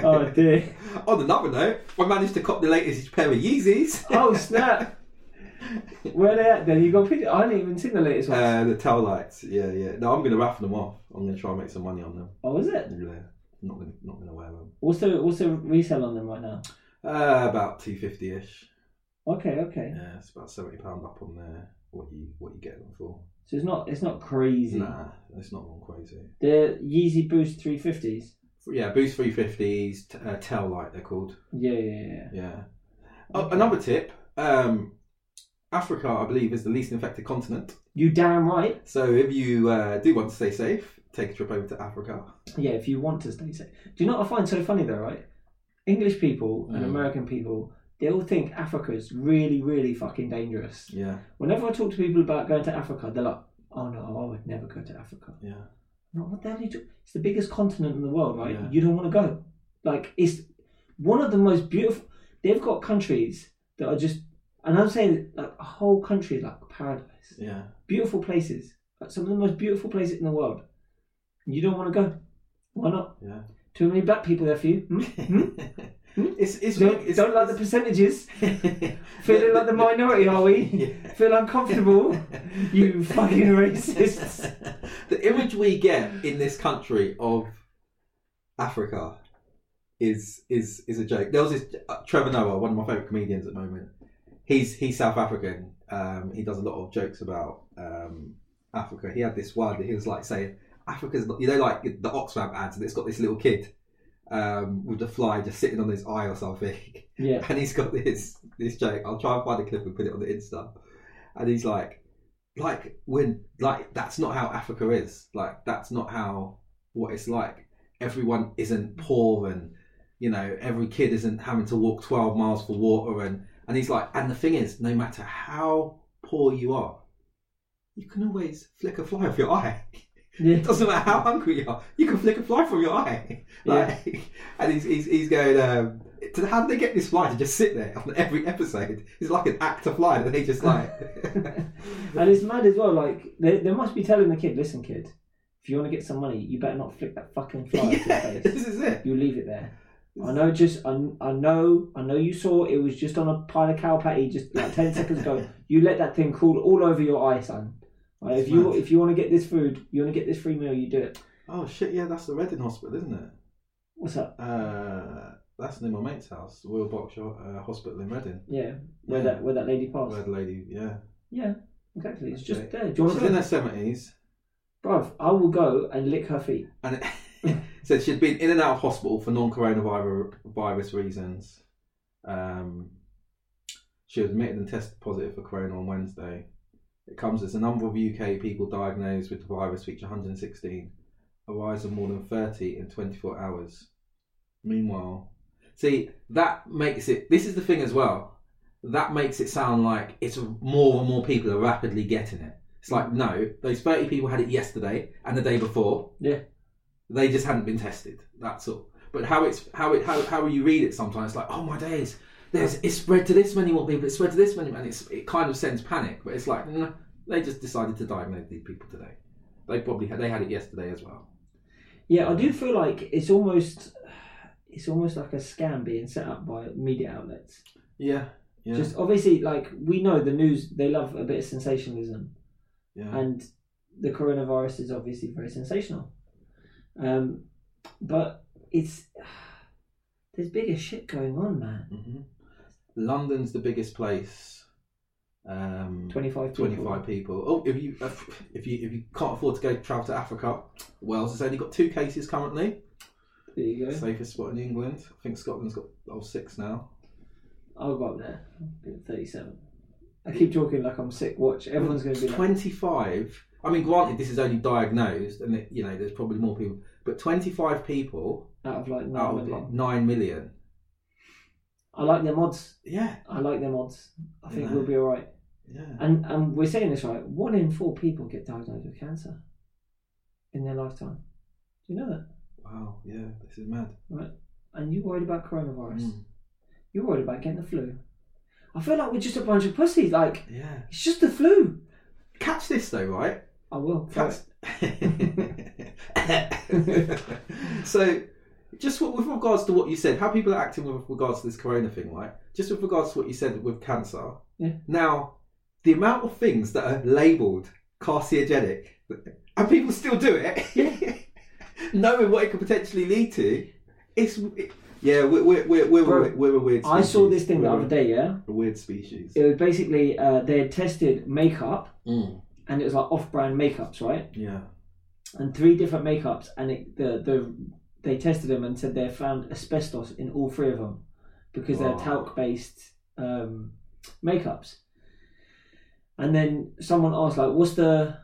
Oh dear. On another note, I managed to cop the latest pair of Yeezys. Oh snap! Where they at then? You got picture? I haven't even seen the latest one. Uh, the tail lights. Yeah, yeah. No, I'm gonna raffle them off. I'm gonna try and make some money on them. oh, is it? Yeah. not gonna not gonna wear them. What's the what's the resale on them right now? Uh, about two fifty ish. Okay, okay. Yeah, it's about seventy pound up on there. What you what you get them for? So it's not it's not crazy. Nah, it's not gone crazy. The Yeezy Boost 350s. Yeah, Boost three fifties, t- uh, Tail Light they're called. Yeah, yeah, yeah. Yeah. Oh, another tip. Um, Africa, I believe, is the least infected continent. You damn right. So if you uh, do want to stay safe, take a trip over to Africa. Yeah, if you want to stay safe. Do you know what I find so funny though, right? English people and Mm. American people, they all think Africa's really, really fucking dangerous. Yeah, Whenever I talk to people about going to Africa, they're like, "Oh no, I would never go to Africa." yeah, I'm what the hell you do- It's the biggest continent in the world, right? Yeah. You don't want to go. Like, it's one of the most beautiful. They've got countries that are just, and I'm saying like a whole country is like paradise. yeah. Beautiful places, like some of the most beautiful places in the world. You don't want to go. Why not? Yeah. Too many black people there for you. Hmm? Hmm? it's it's, Don't, it's don't like the percentages. Feeling like the minority, are we? Yeah. Feel uncomfortable? You fucking racists. the image we get in this country of Africa is is is a joke. There was this uh, Trevor Noah, one of my favorite comedians at the moment. He's he's South African. Um, he does a lot of jokes about um, Africa. He had this one that he was like saying, "Africa's not," you know, like the Oxfam ads, and it's got this little kid um, with the fly just sitting on his eye or something. Yeah. and he's got this this joke. I'll try and find a clip and put it on the Insta. And he's like, like when like that's not how Africa is. Like that's not how what it's like. Everyone isn't poor, and you know every kid isn't having to walk twelve miles for water. And and he's like, and the thing is, no matter how poor you are, you can always flick a fly off your eye. Yeah. It doesn't matter how hungry you are, you can flick a fly from your eye. Like, and he's, he's, he's going, um, to, how do they get this fly to just sit there on every episode? It's like an actor fly that they just like. and it's mad as well. Like they, they must be telling the kid, "Listen, kid, if you want to get some money, you better not flick that fucking fly off your yeah, face. this is it. You leave it there." I know, just I, I know, I know. You saw it was just on a pile of cow patty just like ten seconds ago. You let that thing crawl all over your eye, son. If you if you want to get this food, you want to get this free meal, you do it. Oh shit! Yeah, that's the Reading Hospital, isn't it? What's that? Uh, that's near my mate's house, the Royal Berkshire uh, Hospital in Reading. Yeah, where Yeah. that where that lady passed. Where the lady, yeah, Yeah, exactly. It's just there. Do you want she's to in her seventies, Bruv, I will go and lick her feet. and it said she'd been in and out of hospital for non-coronavirus reasons. Um, she was admitted and tested positive for corona on Wednesday. It comes as the number of UK people diagnosed with the virus reached 116, a rise of more than 30 in 24 hours. Meanwhile, see that makes it. This is the thing as well. That makes it sound like it's more and more people are rapidly getting it. It's like no, those 30 people had it yesterday and the day before. Yeah. They just hadn't been tested. That's all. But how it's how it how how you read it sometimes like oh my days, there's it's spread to this many more people. It's spread to this many, and it's it kind of sends panic. But it's like no, they just decided to diagnose these people today. They probably had they had it yesterday as well. Yeah, I do feel like it's almost it's almost like a scam being set up by media outlets. Yeah, yeah, Just obviously, like we know the news, they love a bit of sensationalism, yeah. and the coronavirus is obviously very sensational. Um, but it's there's bigger shit going on, man. hmm London's the biggest place. Um, Twenty five people. 25 people. Oh, if you if you if you can't afford to go travel to Africa, Wales has only got two cases currently. There you go. Safest spot in England. I think Scotland's got oh six now. I'll go up there. Thirty seven. I keep talking like I'm sick. Watch, everyone's going to be like, 25. I mean, granted, this is only diagnosed, and it, you know, there's probably more people, but 25 people out of like out of million. like nine million. I like their odds. Yeah, I like their odds. I think Yeah. we'll be all right. yeah. And and we're saying this right. One in four people get diagnosed with cancer in their lifetime. Do you know that? Wow, yeah, this is mad. Right. And you're worried about coronavirus? Mm, You're worried about getting the flu. I feel like we're just a bunch of pussies. Like yeah. it's just the flu. Catch this though, right? I will. Catch. so, just with with regards to what you said, how people are acting with regards to this corona thing, right? Just with regards to what you said with cancer. Yeah. Now, the amount of things that are labelled carcinogenic, and people still do it. yeah. knowing what it could potentially lead to, it's it, yeah, we're we're we're, we're, Bro, we're, we're a weird. species. I saw this thing the We're other day. Yeah, A weird species. it was basically uh, they had tested makeup, Mm, and it was like off-brand makeups, right? yeah. And three different makeups, and it, the the they tested them and said they found asbestos in all three of them because they're talc-based um, makeups. And then someone asked, like, what's the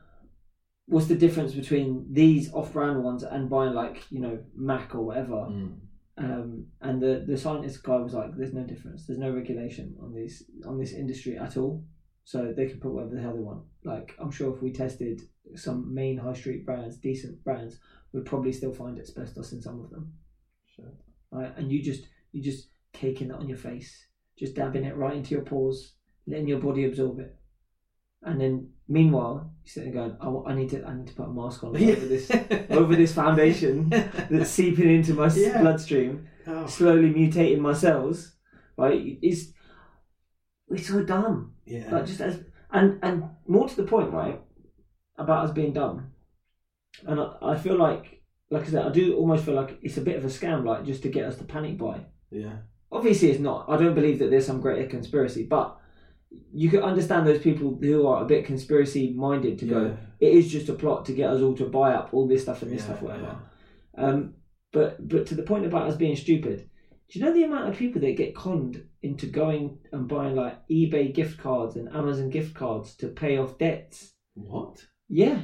what's the difference between these off-brand ones and buying like you know Mac or whatever? Mm. Um, and the the scientist guy was like, "There's no difference. There's no regulation on these on this industry at all. So they can put whatever the hell they want. Like I'm sure if we tested some main high street brands, decent brands, we'd probably still find asbestos in some of them. Sure. Right? And you just you just caking that on your face, just dabbing it right into your pores, letting your body absorb it. And then meanwhile, you're sitting there going, I, wa- I need to I need to put a mask on over this over this foundation that's seeping into my Yeah. bloodstream, Oh, slowly mutating my cells. Right? It's it's so dumb. yeah. Like just as and and more to the point, right? About us being dumb. And I, I feel like, like I said, I do almost feel like it's a bit of a scam, like just to get us to panic buy. yeah. Obviously, it's not. I don't believe that there's some greater conspiracy, but you can understand those people who are a bit conspiracy minded to go. It is just a plot to get us all to buy up all this stuff and this Yeah, stuff, whatever. Um, but but to the point about us being stupid, do you know the amount of people that get conned into going and buying like eBay gift cards and Amazon gift cards to pay off debts? What? Yeah,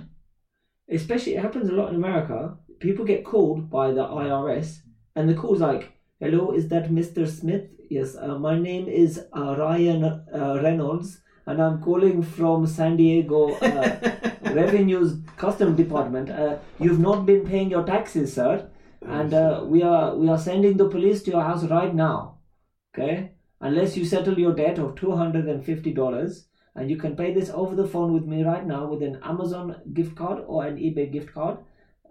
especially it happens a lot in America. People get called by the IRS, and the call's like, "Hello, is that Mr. Smith? Yes, uh, my name is uh, Ryan uh, Reynolds, and I'm calling from San Diego." Uh, Revenue's Custom Department. Uh, you've not been paying your taxes, sir, and uh, we are we are sending the police to your house right now. Okay, unless you settle your debt of two hundred and fifty dollars, and you can pay this over the phone with me right now with an Amazon gift card or an eBay gift card,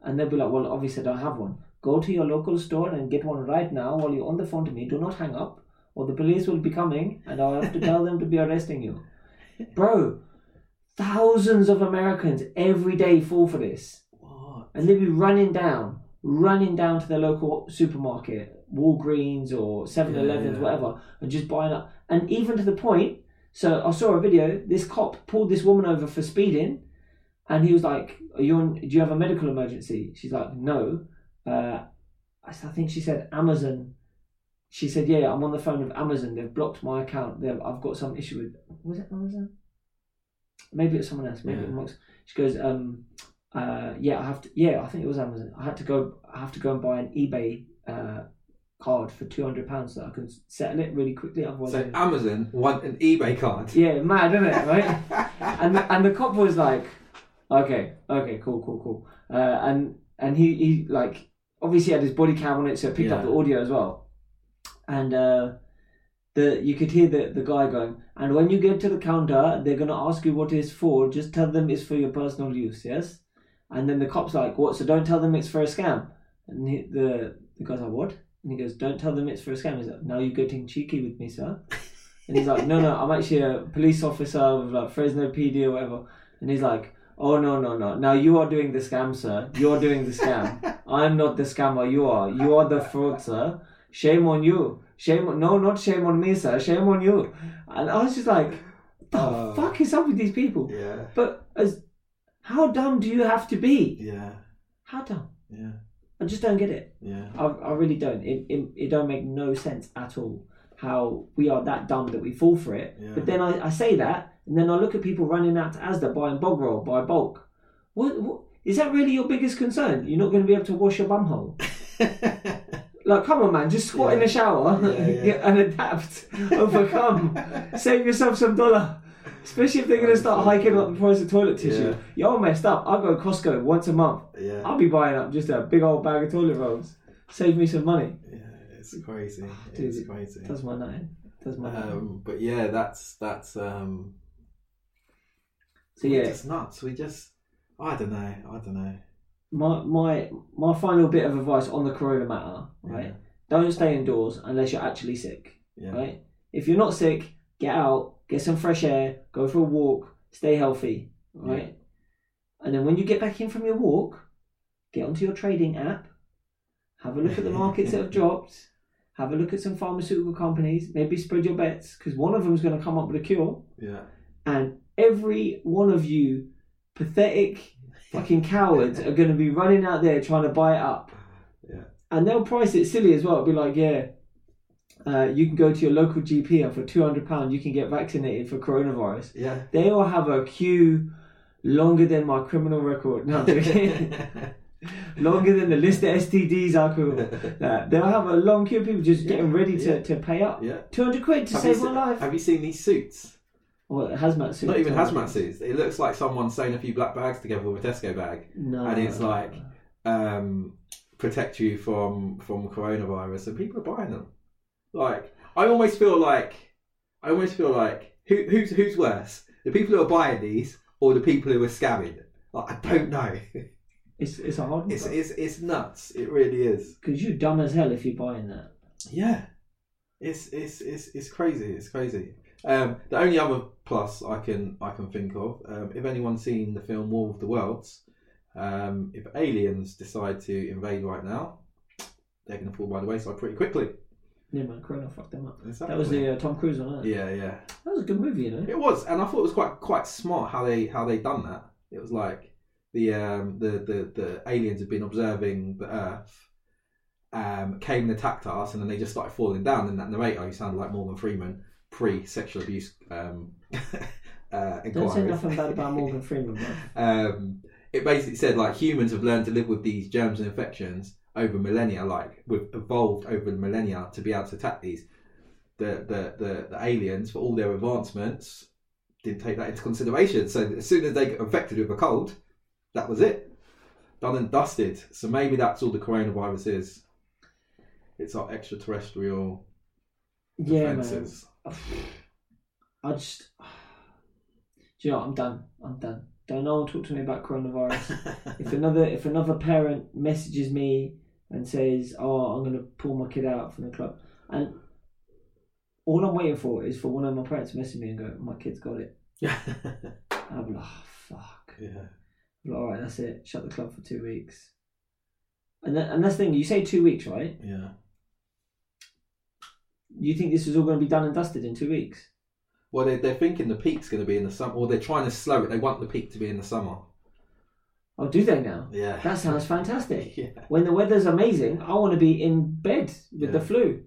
and they'll be like, well, obviously I don't have one. Go to your local store and get one right now while you're on the phone to me. Do not hang up, or the police will be coming, and I'll have to tell them to be arresting you, bro. Thousands of Americans every day fall for this what? and they'll be running down, running down to their local supermarket, Walgreens or 7 Elevens, Yeah. whatever, and just buying up. And even to the point, so I saw a video, this cop pulled this woman over for speeding, and he was like, Are you on, Do you have a medical emergency? She's like, No. Uh, I think she said Amazon. She said, Yeah, I'm on the phone with Amazon. They've blocked my account. They've, I've got some issue with. Was it Amazon? Maybe it's someone else. Maybe Yeah. it was. She goes, um, uh, yeah, I have to. Yeah, I think it was Amazon. I had to go. I have to go and buy an eBay uh, card for two hundred pounds so I can settle it really quickly. Otherwise, So Amazon want an eBay card. yeah, mad, isn't it? Right? and the, and the cop was like, okay, okay, cool, cool, cool. Uh, and and he he like obviously had his body cam on it, so it picked up the audio as well. And uh, the you could hear the the guy going, and when you get to the counter, they're gonna ask you what it's for. Just tell them it's for your personal use, yes. And then the cop's like, what? So don't tell them it's for a scam. And he, the the guy's like, what? And he goes, don't tell them it's for a scam. He's like, now you're getting cheeky with me, sir. And he's like, no, no, I'm actually a police officer of like Fresno PD or whatever. And he's like, oh no, no, no. Now you are doing the scam, sir. You're doing the scam. I'm not the scammer. You are. You are the fraud, sir. Shame on you. Shame. On, no, not shame on me, sir. Shame on you. And I was just like, the Oh. fuck is up with these people? Yeah. But as, how dumb do you have to be? Yeah. How dumb? Yeah. I just don't get it. Yeah. I, I really don't. It, it, it don't make no sense at all how we are that dumb that we fall for it. Yeah. But then I, I say that, and then I look at people running out to Asda buying bog roll by bulk. What, what is that really your biggest concern? You're not going to be able to wash your bum hole. Like, come on, man, just squat in the shower Yeah, yeah. and adapt, overcome, save yourself some dollar. Especially if they're going to start hiking up the price of toilet tissue. Yeah. You're all messed up. I go to Costco once a month. yeah. I'll be buying up just a big old bag of toilet rolls. Save me some money. Yeah. It's crazy. Dude, It's crazy. Does my nine. Does my nine. Um, but yeah, that's that's um. So yeah, just nuts. We just. I don't know. I don't know. my my my final bit of advice on the corona matter, right? Don't stay indoors unless you're actually sick, Yeah. right? If you're not sick, get out, get some fresh air, go for a walk, stay healthy, right? And then when you get back in from your walk, get onto your trading app, have a look at the markets that have dropped, have a look at some pharmaceutical companies, maybe spread your bets because one of them is going to come up with a cure, Yeah. and every one of you pathetic fucking cowards are going to be running out there trying to buy it up. Yeah. And they'll price it silly as well. It'll be like, yeah, uh, you can go to your local GP and for two hundred pound you can get vaccinated for coronavirus. Yeah. They will have a queue longer than my criminal record. No, longer than the list of STDs I could. They'll have a long queue of people just getting ready to, yeah. to pay up. yeah. Two hundred quid to Have save my seen- life. Have you seen these suits? Well, hazmat suits. Not even hazmat suits. It looks like someone sewing a few black bags together with a Tesco bag. No. And it's like- um, protect you from from coronavirus, and people are buying them. Like I almost feel like I almost feel like who who's who's worse, the people who are buying these or the people who are scamming? Like I don't know. it's it's a hard one. It's it's it's nuts. It really is. Because you're dumb as hell if you're buying that. Yeah, it's it's it's it's crazy. It's crazy. Um, the only other plus I can I can think of, um, if anyone's seen the film War of the Worlds, um, if aliens decide to invade right now, they're going to fall by the wayside pretty quickly. Yeah, man, Corona fucked them up. Exactly. That was the uh, Tom Cruise one, wasn't it? yeah, yeah. That was a good movie, you know. It was, and I thought it was quite quite smart how they how they done that. It was like the um the the, the aliens had been observing the Earth, um came and attacked us, and then they just started falling down. And that narrator, sounded like Morgan Freeman, pre sexual abuse um uh, Don't say inquiry. nothing bad about Morgan Freeman, um, it basically said like humans have learned to live with these germs and infections over millennia. Like we've evolved over millennia to be able to attack these. The the the, the aliens, for all their advancements, didn't take that into consideration. So as soon as they got infected with a cold, that was it, done and dusted. So maybe that's all the coronavirus is. It's our extraterrestrial Yeah, man. defenses. I just. Do you know what? I'm done. I'm done. Don't no one talk to me about coronavirus. if another if another parent messages me and says, "Oh, I'm going to pull my kid out from the club," and all I'm waiting for is for one of my parents to message me and go, "My kid's got it," yeah. Be like, oh, "Fuck." yeah. Like, All right, that's it. Shut the club for two weeks. And that, and that's the thing. You say two weeks, right? Yeah. You think this is all going to be done and dusted in two weeks? Well, they're, they're thinking the peak's going to be in the summer, or they're trying to slow it. They want the peak to be in the summer. Oh, do they now? Yeah. That sounds fantastic. yeah. When the weather's amazing, I want to be in bed with the flu.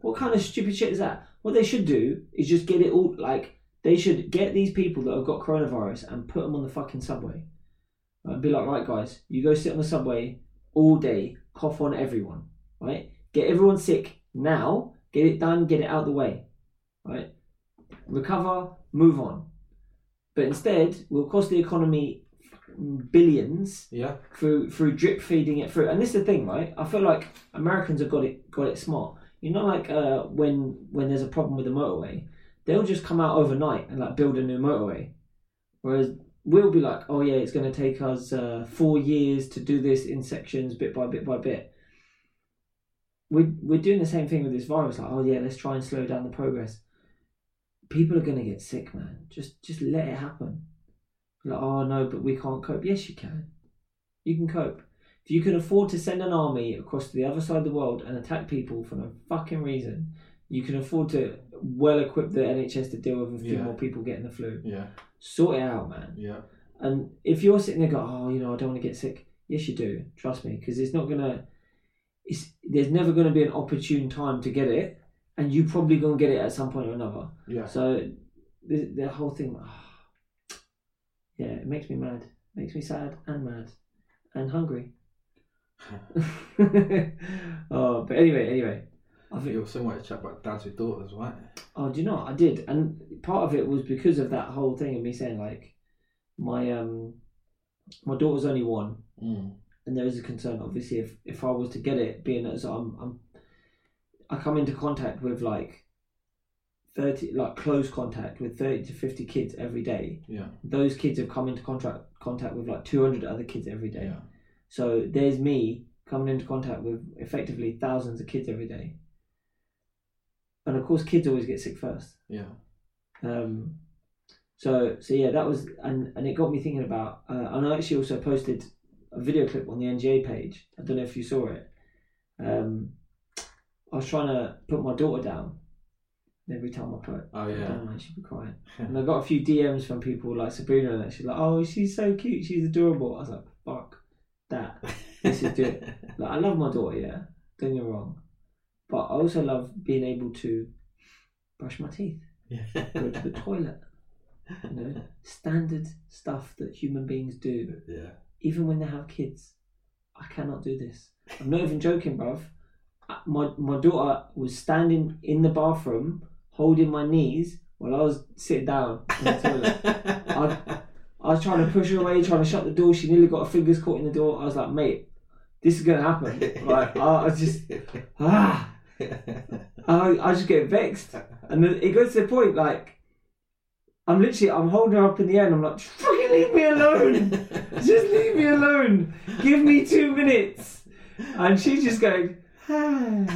What kind of stupid shit is that? What they should do is just get it all like they should get these people that have got coronavirus and put them on the fucking subway. And be like, right, guys, you go sit on the subway all day, cough on everyone, right? Get everyone sick now, get it done, get it out of the way, right? Recover, move on. But instead, we'll cost the economy billions Yeah. through through drip feeding it through. And this is the thing, right? I feel like Americans have got it got it smart. You know, like uh, when when there's a problem with the motorway, they'll just come out overnight and like build a new motorway, whereas we'll be like, oh yeah, it's going to take us uh, four years to do this in sections, bit by bit by bit. We're we're doing the same thing with this virus. Like, oh yeah, let's try and slow down the progress. People are going to get sick, man. Just just let it happen. Like, oh no, but we can't cope. Yes, you can. You can cope. If you can afford to send an army across to the other side of the world and attack people for no fucking reason, you can afford to well equip the NHS to deal with a few Yeah. more people getting the flu. Yeah. Sort it out, man. Yeah. And if you're sitting there going, oh, you know, I don't want to get sick. Yes, you do. Trust me, because it's not gonna. It's there's never going to be an opportune time to get it, and you're probably gonna get it at some point or another. Yeah. So the the whole thing, ah. Yeah, it makes me mad. Makes me sad and mad and hungry. oh, but anyway, anyway, I think you also wanted to chat about dads with daughters, right? Oh, do you know? I did, and part of it was because of that whole thing of me saying like, my um, my daughter's only one, Mm. and there is a concern. Obviously, if if I was to get it, being as I'm, I'm I come into contact with like thirty, like close contact with thirty to fifty kids every day. Yeah. Those kids have come into contact contact with like two hundred other kids every day. Yeah. So there's me coming into contact with effectively thousands of kids every day. And of course, kids always get sick first. Yeah. Um, so so yeah, that was and and it got me thinking about. Uh, and I actually also posted a video clip on the NGA page. I don't know if you saw it. Um, I was trying to put my daughter down. Every time I put Oh yeah. down, man, she'd be crying. And I got a few DMs from people like Sabrina and that. She's like, "Oh, she's so cute. She's adorable." I was like, "Fuck that." This is good. Like, I love my daughter. Yeah, don't get me wrong, but I also love being able to brush my teeth, go to the toilet. You know, standard stuff that human beings do, yeah. even when they have kids. I cannot do this. I'm not even joking, bruv. My my daughter was standing in the bathroom, holding my knees while I was sitting down in the. I, I was trying to push her away, trying to shut the door. She nearly got her fingers caught in the door. I was like, mate, this is gonna happen. Like, I, I was just ah, I, I just get vexed, and then it goes to the point like. I'm literally, I'm holding her up in the air and I'm like, fucking leave me alone. Just leave me alone. Give me two minutes. And she's just going, ah,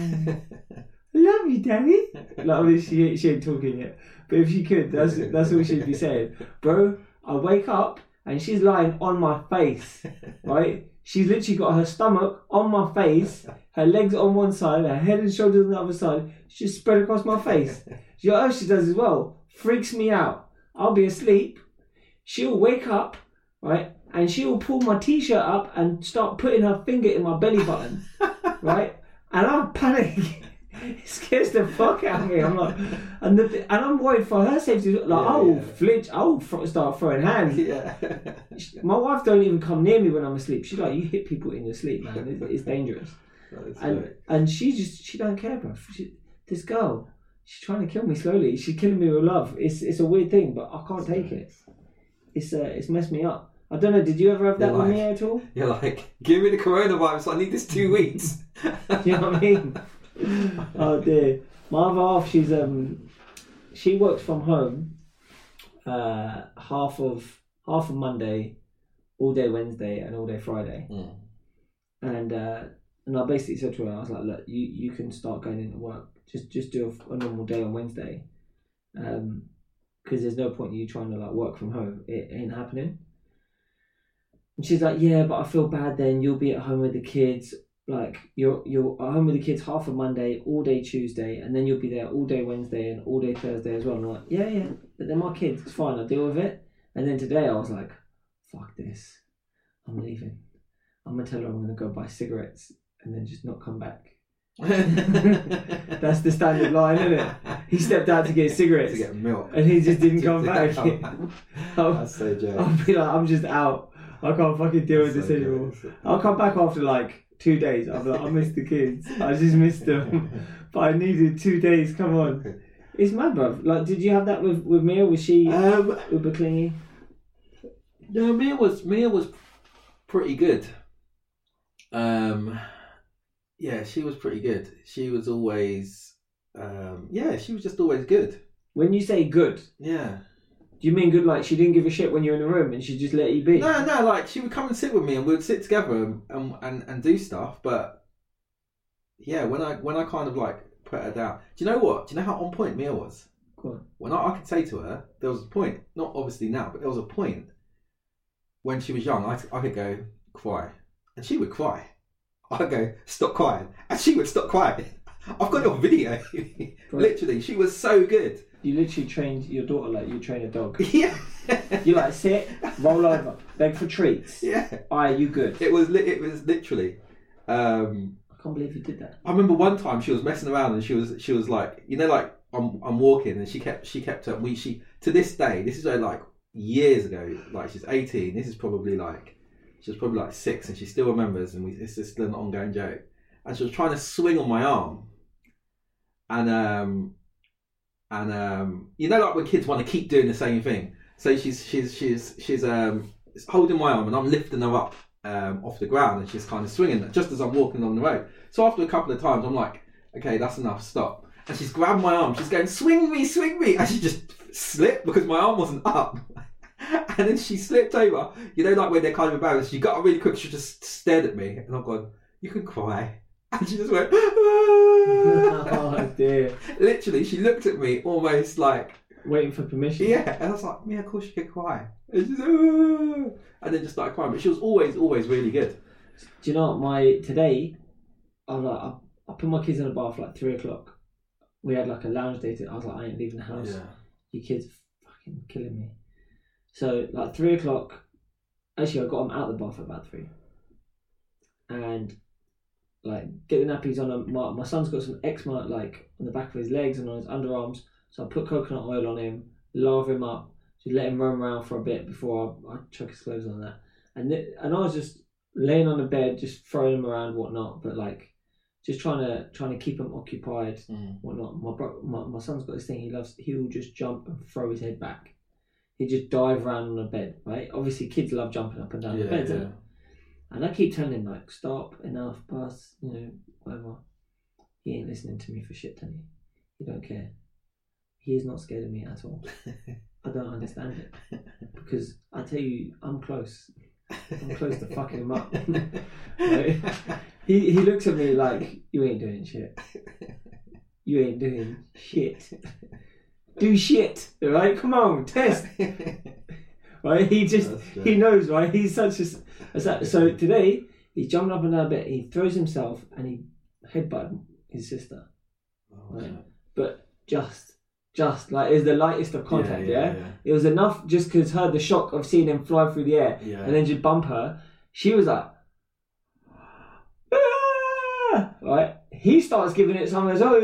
love you, daddy. Like, obviously, she, she ain't talking yet. But if she could, that's, that's all she'd be saying. Bro, I wake up and she's lying on my face, right? She's literally got her stomach on my face, her legs on one side, her head and shoulders on the other side. She's spread across my face. You know what else she does as well? Freaks me out. I'll be asleep. She'll wake up, right? And she'll pull my t-shirt up and start putting her finger in my belly button, right? And I'm panic. It scares the fuck out of me. I'm like, and the, and I'm worried for her safety. Like, Yeah, I will yeah. flinch. I will start throwing hands. yeah. My wife don't even come near me when I'm asleep. She's like, you hit people in your sleep, man. It's, it's dangerous. And right. and she just she don't care, bro. She, this girl, she's trying to kill me slowly. She's killing me with love. It's it's a weird thing, but I can't take it. It's uh, it's messed me up. I don't know. Did you ever have that with like- me at all? You're like, give me the coronavirus. I need this two weeks. you know what I mean? oh dear. My other half, she's um, she works from home. Uh, half of half of Monday, all day Wednesday, and all day Friday. Mm. And uh, and I basically said to her, I was like, look, you you can start going into work. Just just do a, a normal day on Wednesday. Um, because there's no point in you trying to like work from home. It ain't happening. And she's like, yeah, but I feel bad. Then you'll be at home with the kids. Like you're you're at home with the kids half of Monday, all day Tuesday, and then you'll be there all day Wednesday and all day Thursday as well. And I'm like, yeah, yeah, but they're my kids. It's fine. I'll deal with it. And then today I was like, fuck this. I'm leaving. I'm gonna tell her I'm gonna go buy cigarettes and then just not come back. That's the standard line, isn't it? He stepped out to get cigarettes to get milk. and he just didn't come back. I'll, That's so. I'll be like, I'm just out. I can't fucking deal with this anymore. I'll come back after like two days. Be like, I missed the kids. I just missed them. but I needed two days. Come on. It's mad, bruv. Like, did you have that with, with Mia? Was she Um, uber clingy? no, Mia was Mia was pretty good. Um, yeah, she was pretty good. She was always, um, yeah, she was just always good. When you say good, Yeah. Do you mean good like she didn't give a shit when you're in the room and she just let you be? No, no, like she would come and sit with me and we'd sit together and, and, and, and do stuff. But yeah, when I when I kind of like put her down, do you know what? Do you know how on point Mia was? Go. When I, I could say to her, there was a point, not obviously now, but there was a point when she was young. I, I could go cry, and she would cry. I'd go stop crying, and she would stop crying. I've got your video. Literally, she was so good. You literally trained your daughter like you train a dog. Yeah, You like sit, roll over, beg for treats. yeah. Aye, you good. It was li- it was literally. Um, I can't believe you did that. I remember one time she was messing around and she was she was like you know like I'm I'm walking and she kept she kept her we she to this day this is like years ago like she's 18 this is probably like she was probably like six and she still remembers and we it's just still an ongoing joke and she was trying to swing on my arm and um and um you know like when kids want to keep doing the same thing so she's she's she's she's um holding my arm and I'm lifting her up um, off the ground and she's kind of swinging just as I'm walking along the road. So after a couple of times, I'm like, okay, that's enough, stop. And she's grabbed my arm, she's going, swing me, swing me. And she just slipped because my arm wasn't up. and then she slipped over. You know, like when they're kind of embarrassed, she got up really quick, she just stared at me. And I'm gone, you can cry. And she just went, "Ah." oh dear. literally, she looked at me almost like, waiting for permission. Yeah, and I was like, yeah, of course you can cry. And, she's, "Ah," and then just started crying. But she was always, always really good. Do you know what? My today, I was like, I, I put my kids in the bath like three o'clock. We had like a lounge date. I was like, I ain't leaving the house. Yeah. You kids are fucking killing me. So like three o'clock. Actually, I got them out of the bath at about three. And like get the nappies on him. My, my son's got some eczema like on the back of his legs and on his underarms. So I put coconut oil on him, lather him up, just let him roam around for a bit before I, I chuck his clothes on that. And th- and I was just laying on the bed, just throwing him around, whatnot. But like, just trying to trying to keep him occupied, mm. whatnot. My bro, my, my son's got this thing. He loves. He will just jump and throw his head back. He just dive around on the bed, right? Obviously, kids love jumping up and down the bed, they? And I keep telling him like, stop, enough, bus, you know, whatever. He ain't listening to me for shit, Tony. He don't care. He is not scared of me at all. I don't understand it because I tell you, I'm close. I'm close to fucking him up. He he looks at me like, you ain't doing shit. You ain't doing shit. Do shit, right? Come on, test, right? He just he knows, right? He's such a, a sa- so today he's jumping up and down a bit. He throws himself and he headbutt his sister, right? But just, just like is the lightest of contact. Yeah, it was enough just because her the shock of seeing him fly through the air yeah. and then just bump her. She was like, "Ah!" right? He starts giving it some of his, oh,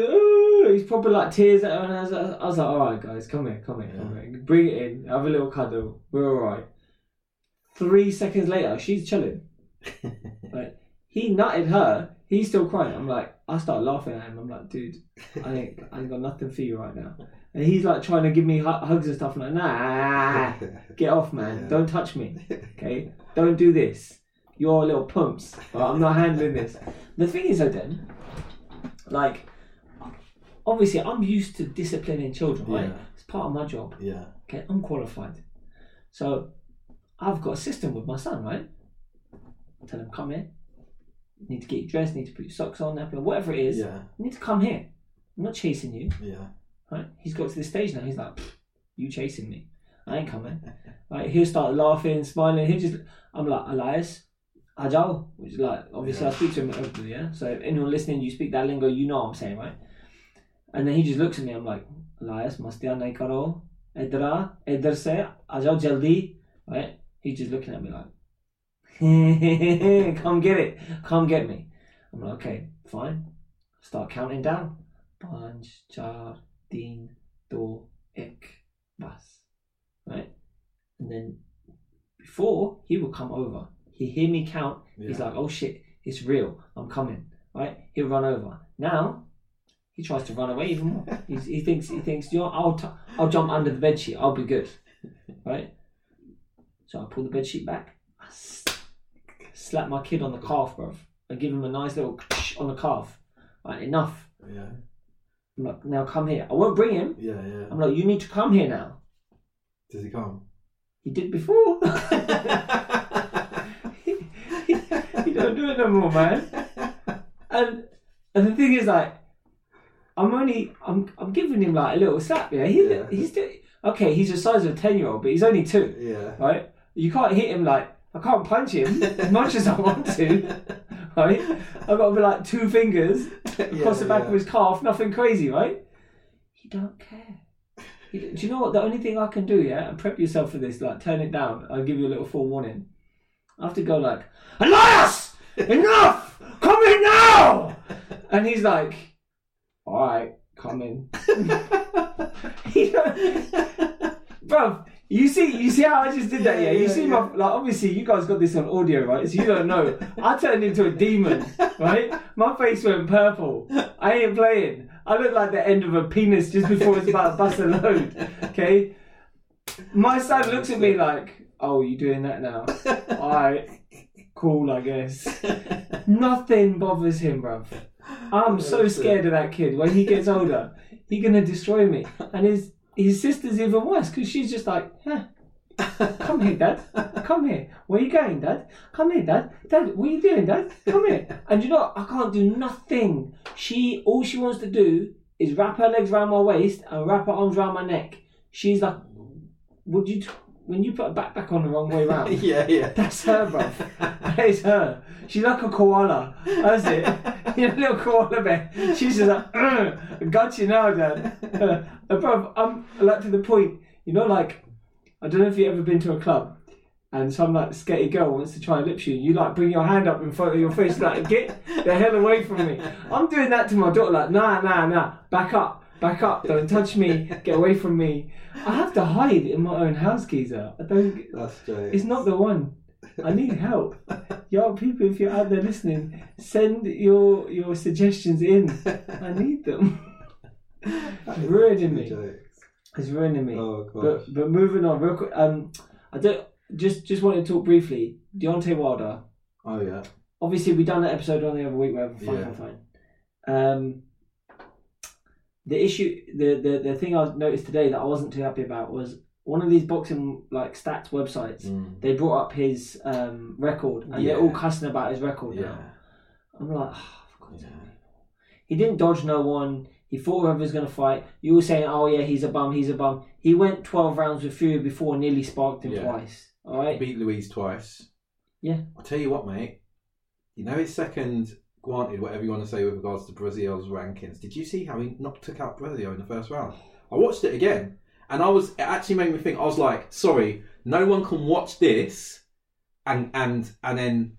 he's probably like tears at her. And I was, I was like, all right, guys, come here, come here, come here. Bring it in, have a little cuddle. We're all right. Three seconds later, she's chilling. Like, he nutted her. He's still crying. I'm like, I start laughing at him. I'm like, dude, I ain't, I ain't got nothing for you right now. And he's like trying to give me hugs and stuff. I'm like, nah, get off, man. Yeah. Don't touch me. Okay, don't do this. You're little pumps. But I'm not handling this. The thing is, though, then, like, obviously, I'm used to disciplining children, right? Yeah. It's part of my job. yeah. Okay, I'm qualified. So I've got a system with my son, right? Tell him, come here. You need to get dressed, need to put your socks on, napkin, whatever it is. Yeah. You need to come here. I'm not chasing you, Yeah. right? He's got to this stage now. He's like, you chasing me. I ain't coming. right? He'll start laughing, smiling. He'll just, I'm like, Elias, Ajao, which is like, obviously I speak to him yeah? So if anyone listening, you speak that lingo, you know what I'm saying, right? And then he just looks at me, I'm like, Elias, mastiya nahi karo. Idra, idhar se, ajao jaldi. Right? He's just looking at me like, come get it, come get me. I'm like, okay, fine. Start counting down. Panch, char, teen, do, ek, bas. Right? And then before he will come over, he hear me count. He's like, oh shit, it's real. I'm coming. Right? He'll run over. Now he tries to run away even more. He's, he thinks he thinks you know I'll t- I'll jump under the bed sheet. I'll be good. Right? So I pull the bed sheet back. I s- slap my kid on the calf, bruv. I give him a nice little on the calf. Right, enough. Yeah. I'm like, now come here. I won't bring him. Yeah. Yeah. I'm like, you need to come here now. Does he come? He did before. he, he, he don't do it no more, man. And and the thing is, like, I'm only I'm I'm giving him like a little slap. Yeah, he, Yeah. he's still okay. He's the size of a ten year old, but he's only two, yeah. right? You can't hit him like I can't punch him as much as I want to, right? I've got to be like two fingers across the back of his calf, nothing crazy, right? He don't care. He, do you know what? The only thing I can do, yeah, and prep yourself for this, like turn it down. I'll give you a little forewarning. I have to go like, Elias, enough, come in now. And he's like, all right, come in. Bro, you see, you see how I just did that, yeah? Yeah, You yeah, see yeah. my like. Obviously, you guys got this on audio, right? So you don't know. I turned into a demon, right? My face went purple. I ain't playing. I look like the end of a penis just before it's about to bust a load. Okay. My son looks at me like, "Oh, you doing that now? All right, cool, I guess." Nothing bothers him, bruv. I'm so scared of that kid. When he gets older, he gonna destroy me. And his his sister's even worse because she's just like, huh, come here, dad. Come here. Where you going, dad? Come here, dad. Dad, what are you doing, dad? Come here. And you know, what? I can't do nothing. She all she wants to do is wrap her legs around my waist and wrap her arms around my neck. she's like, would you t- when you put a backpack on the wrong way round? yeah, yeah. That's her, bruv. That is her. She's like a koala. That's it. You know, little koala bear. She's just like, "Ugh, got you now, dad. Uh, bruv, I'm like to the point, you know, like, I don't know if you've ever been to a club and some like sketty girl wants to try and lip you. You like bring your hand up in front of your face, like, get the hell away from me. I'm doing that to my daughter, like, nah, nah, nah, back up. Back up! Don't touch me! Get away from me! I have to hide in my own house, geezer. I don't. That's jokes. It's not the one. I need help. Yo, people, if you're out there listening, send your your suggestions in. I need them. It's ruining me. Jokes. It's ruining me. Oh gosh. But but moving on, real quick. Um, I don't just just wanted to talk briefly. Deontay Wilder. oh yeah. Obviously, we done that episode on the other week. Whatever. Fine, Yeah. fine, fine. Um, the issue, the, the the thing I noticed today that I wasn't too happy about was one of these boxing like stats websites. Mm. They brought up his um, record, and Yeah. they're all cussing about his record Yeah. now. I'm like, oh, Yeah. He didn't dodge no one. He fought whoever was going to fight. You were saying, oh yeah, he's a bum, he's a bum. He went 12 rounds with Fury before nearly sparked him Yeah. twice. All right. Beat Luis twice. Yeah. I'll tell you what, mate. You know his second, granted, whatever you want to say with regards to Breazeale's rankings. Did you see how he knocked took out Brazil in the first round? I watched it again, and I was it actually made me think. I was like, sorry, no one can watch this, and and and then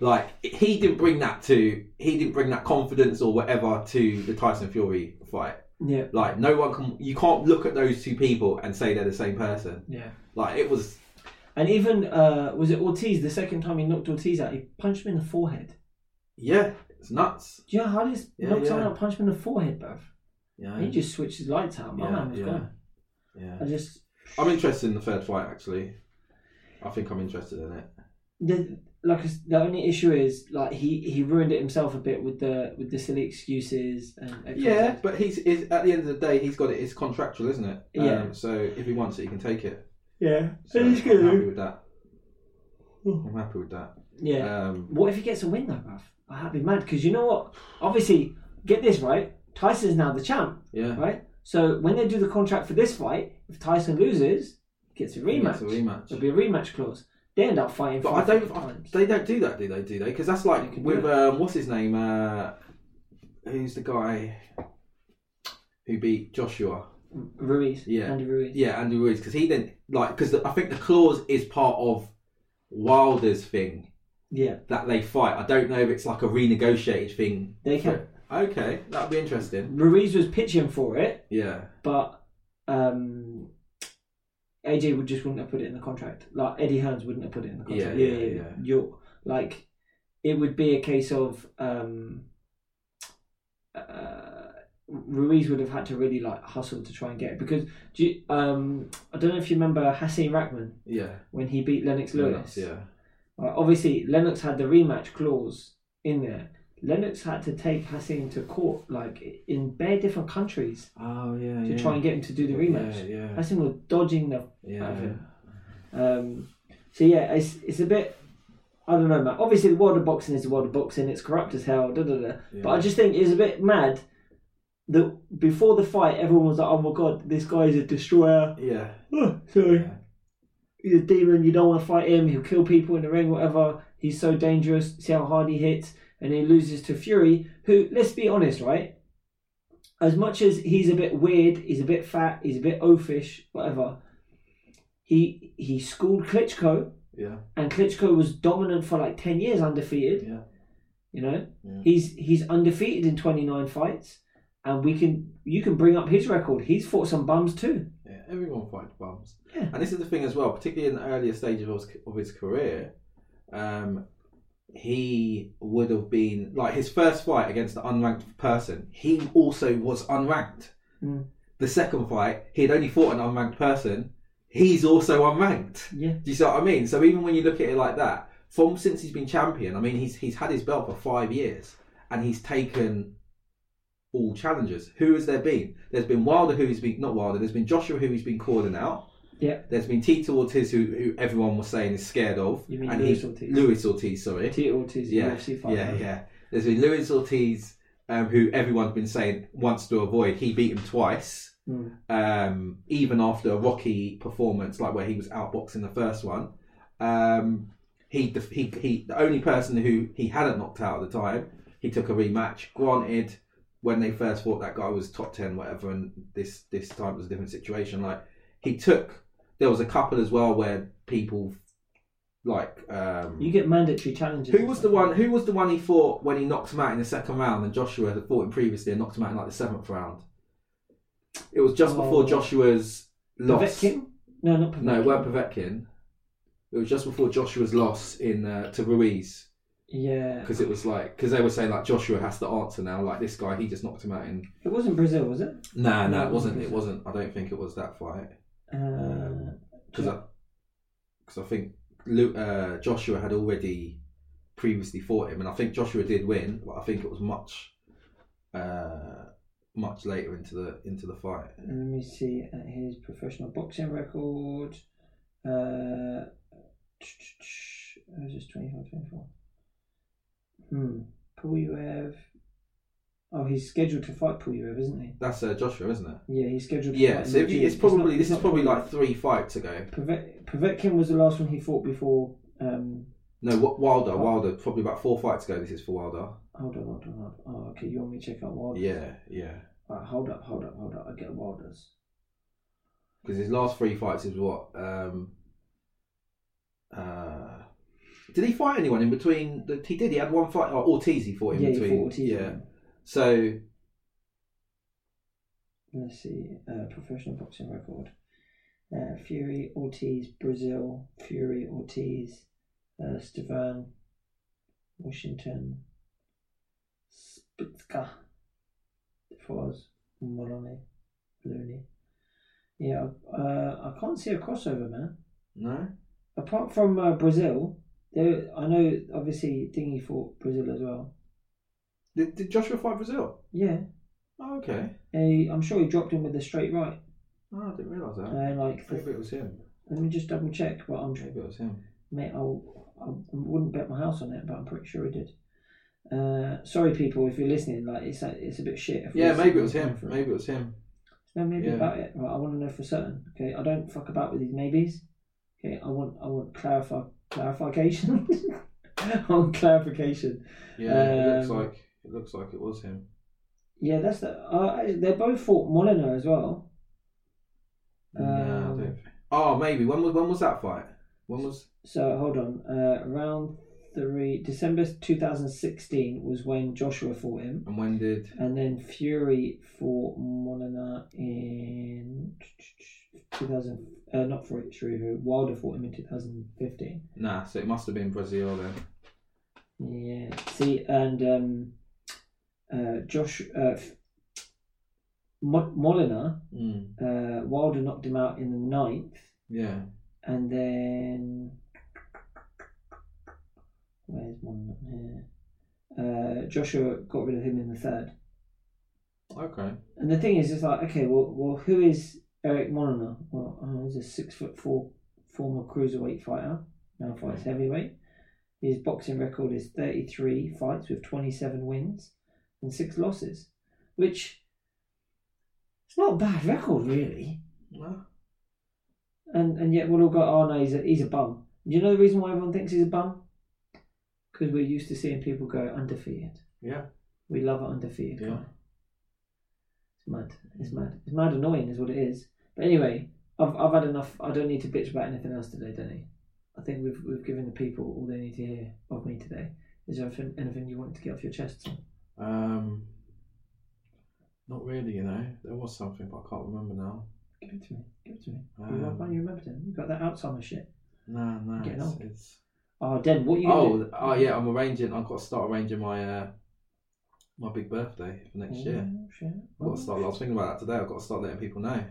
like he didn't bring that to he didn't bring that confidence or whatever to the Tyson Fury fight. Yeah. Like no one can you can't look at those two people and say they're the same person. Yeah. Like it was And even uh, was it Ortiz? The second time he knocked Ortiz out, he punched him in the forehead. Yeah, it's nuts. Do you know how this Yeah, knock someone yeah. out, punch him in the forehead, bruv? Yeah, He just switched his lights out. My Yeah, man was yeah. gone. yeah. I just I'm interested in the third fight actually. I think I'm interested in it. the like the only issue is like he he ruined it himself a bit with the with the silly excuses and Yeah, but he's, he's at the end of the day he's got it. It's contractual, isn't it? Yeah. Um, so if he wants it, he can take it. yeah. So And I'm he's gonna happy with that. I'm happy with that. Yeah. Um, What if he gets a win though, bruv? I'd be mad because you know what? Obviously, get this right. Tyson's now the champ, yeah. right? So when they do the contract for this fight, if Tyson loses, gets a He rematch. gets a rematch. There'll be a rematch clause. They end up fighting. But I don't. I, they don't do that, do they? Do they? Because that's like with um, what's his name? Uh, who's the guy who beat Joshua? Ruiz. Yeah. Andy Ruiz. Yeah, Andy Ruiz, because he didn't like because I think the clause is part of Wilder's thing Yeah. that they fight. I don't know if it's like a renegotiated thing. They can. Okay, that'd be interesting. Ruiz was pitching for it, Yeah, but um, AJ would just wouldn't have put it in the contract. Like Eddie Hearns wouldn't have put it in the contract. Yeah, yeah, yeah. You're like, it would be a case of um, uh, Ruiz would have had to really like hustle to try and get it because do you, um, I don't know if you remember Hassan Rahman yeah, when he beat Lennox Lewis. yeah, Uh, obviously, Lennox had the rematch clause in there. Lennox had to take Hassan to court, like in bare different countries, Oh yeah, to yeah. try and get him to do the rematch. Yeah, yeah, Hassan was dodging the. yeah. out of him. Um, so yeah, it's it's a bit. I don't know, man. Obviously, the world of boxing is the world of boxing. It's corrupt as hell. Da, da, da. yeah. But I just think it's a bit mad that before the fight, everyone was like, "Oh my god, this guy is a destroyer." yeah, Oh, sorry. yeah, he's a demon. You don't want to fight him. He'll kill people in the ring, whatever. He's so dangerous. See how hard he hits, and he loses to Fury, who, let's be honest, right? As much as he's a bit weird, he's a bit fat, he's a bit oafish, whatever. He he schooled Klitschko, yeah, and Klitschko was dominant for like ten years, undefeated. yeah. You know, Yeah. he's he's undefeated in twenty nine fights, and we can you can bring up his record. He's fought some bums too. Yeah, everyone fights bums. Yeah. And this is the thing as well, particularly in the earlier stages of his, of his career, um, he would have been like his first fight against an unranked person. He also was unranked. Mm. The second fight, he had only fought an unranked person. He's also unranked. Yeah, Do you see what I mean? So even when you look at it like that, from since he's been champion, I mean, he's he's had his belt for five years, and he's taken all challengers. Who has there been? There's been Wilder, who he's been not Wilder. There's been Joshua, who he's been calling out. Yeah. There's been Tito Ortiz, who, who everyone was saying is scared of. You mean and Luis he- Ortiz? Luis Ortiz, sorry. Tito Ortiz, yeah, UFC fighter. yeah, yeah. There's been Luis Ortiz, um, who everyone's been saying wants to avoid. He beat him twice. Mm. um, even after a rocky performance, like where he was outboxing the first one. Um, he, he, he, the only person who he hadn't knocked out at the time, he took a rematch. Granted, when they first fought, that guy was top ten, whatever, and this this time was a different situation. Like he took, there was a couple as well where people like um, You get mandatory challenges. who was the one? Who was the one he fought when he knocked him out in the second round, and Joshua had fought him previously and knocked him out in like the seventh round? It was just before Oh. Joshua's loss. Povetkin? No, not Povetkin. No, it weren't Povetkin. It was just before Joshua's loss in uh, to Ruiz Yeah. because it was like because they were saying like Joshua has to answer now. Like this guy, he just knocked him out in. It wasn't Breazeale, was it? Nah, No, nah, it wasn't. It wasn't. I don't think it was that fight Uh, because I because I think uh, Joshua had already previously fought him, and I think Joshua did win, but I think it was much uh, much later into the into the fight. let me see at his professional boxing record. Uh, was just 24, 24. Hmm. Pulev. Oh, he's scheduled to fight Pulev, isn't he? That's uh, Joshua, isn't it? Yeah, he's scheduled to Yeah. fight. So in if June. it's probably not- this is not probably like three fights ago. Povet- Povetkin was the last one he fought before. Um, No, Wilder? Wilder probably about four fights ago. This is for Wilder. hold on, hold on, hold on. Oh, okay. You want me to check out Wilder's? Yeah, yeah. Right, hold up, hold up, hold up. I get Wilder's. Because his last three fights is what? Um, uh, did he fight anyone in between? The, he did. He had one fight. Oh, Ortiz. He fought in yeah, he between. fought Ortiz. yeah. So Let's see. Uh, professional boxing record. Uh, Fury, Ortiz, Breazeale, Fury, Ortiz, uh, Stiverne, Washington, Szpilka, Foz, Moloney, Looney. Yeah, uh, I can't see a crossover, man. no. Apart from uh, Breazeale, there I know obviously Dingy fought Breazeale as well. Did, did Joshua fight Breazeale? Yeah, Oh, okay. he, I'm sure he dropped him with a straight right. Oh, I didn't realise that. And like, the, Maybe it was him. let me just double check, but I'm Maybe it was him. mate, I'll, I wouldn't bet my house on it, but I'm pretty sure he did. Uh, sorry, people, if you're listening, like it's a, it's a bit shit. if Yeah, maybe it was him. Maybe it was him. No, maybe Yeah. about it. Right, I want to know for certain. Okay, I don't fuck about with these maybes. Okay, I want I want clarify clarification. on clarification. Yeah, it looks Um, like it looks like it was him. Yeah, that's the. Uh, they both fought Molina as well. no, I um, don't. think- Oh, maybe. When was when was that fight? When was? So hold on. Uh, round three, December 2016 was when Joshua fought him, And when did? and then Fury fought Molina in 2000. Uh, not for Fury, Wilder fought him in 2015. Nah, so it must have been Breazeale then. Yeah. See, and um, uh, Josh uh, Mo- Molina, Mm. uh, Wilder knocked him out in the ninth, Yeah. and then where's Molina here? Uh, Joshua got rid of him in the third. Okay. And the thing is, it's like, okay, well, well, who is Eric Molina? Well, uh, he's a six foot four former cruiserweight fighter. Now fights heavyweight. His boxing record is 33 fights with 27 wins and six losses, which it's not a bad record, really. Well, And and yet we'll all go, oh no, he's a, he's a bum. Do you know the reason why everyone thinks he's a bum? Because we're used to seeing people go undefeated. yeah. We love an undefeated Yeah. guy. It's mad. It's mad. It's mad annoying, is what it is. But anyway, I've I've had enough. I don't need to bitch about anything else today, Denny. I think we've we've given the people all they need to hear of me today. Is there anything, anything you wanted to get off your chest? Um. Not really, you know. There was something, but I can't remember now. Give it to me. Give it to me. you, Um, why don't you remember then? You got that Alzheimer's shit. No, no. Getting It's, old. it's... Oh, Den, what are you? Oh, do? oh yeah. I'm arranging. I've got to start arranging my uh, my big birthday for next year. Oh, shit. I've got to start. I was thinking about that today. I've got to start letting people know.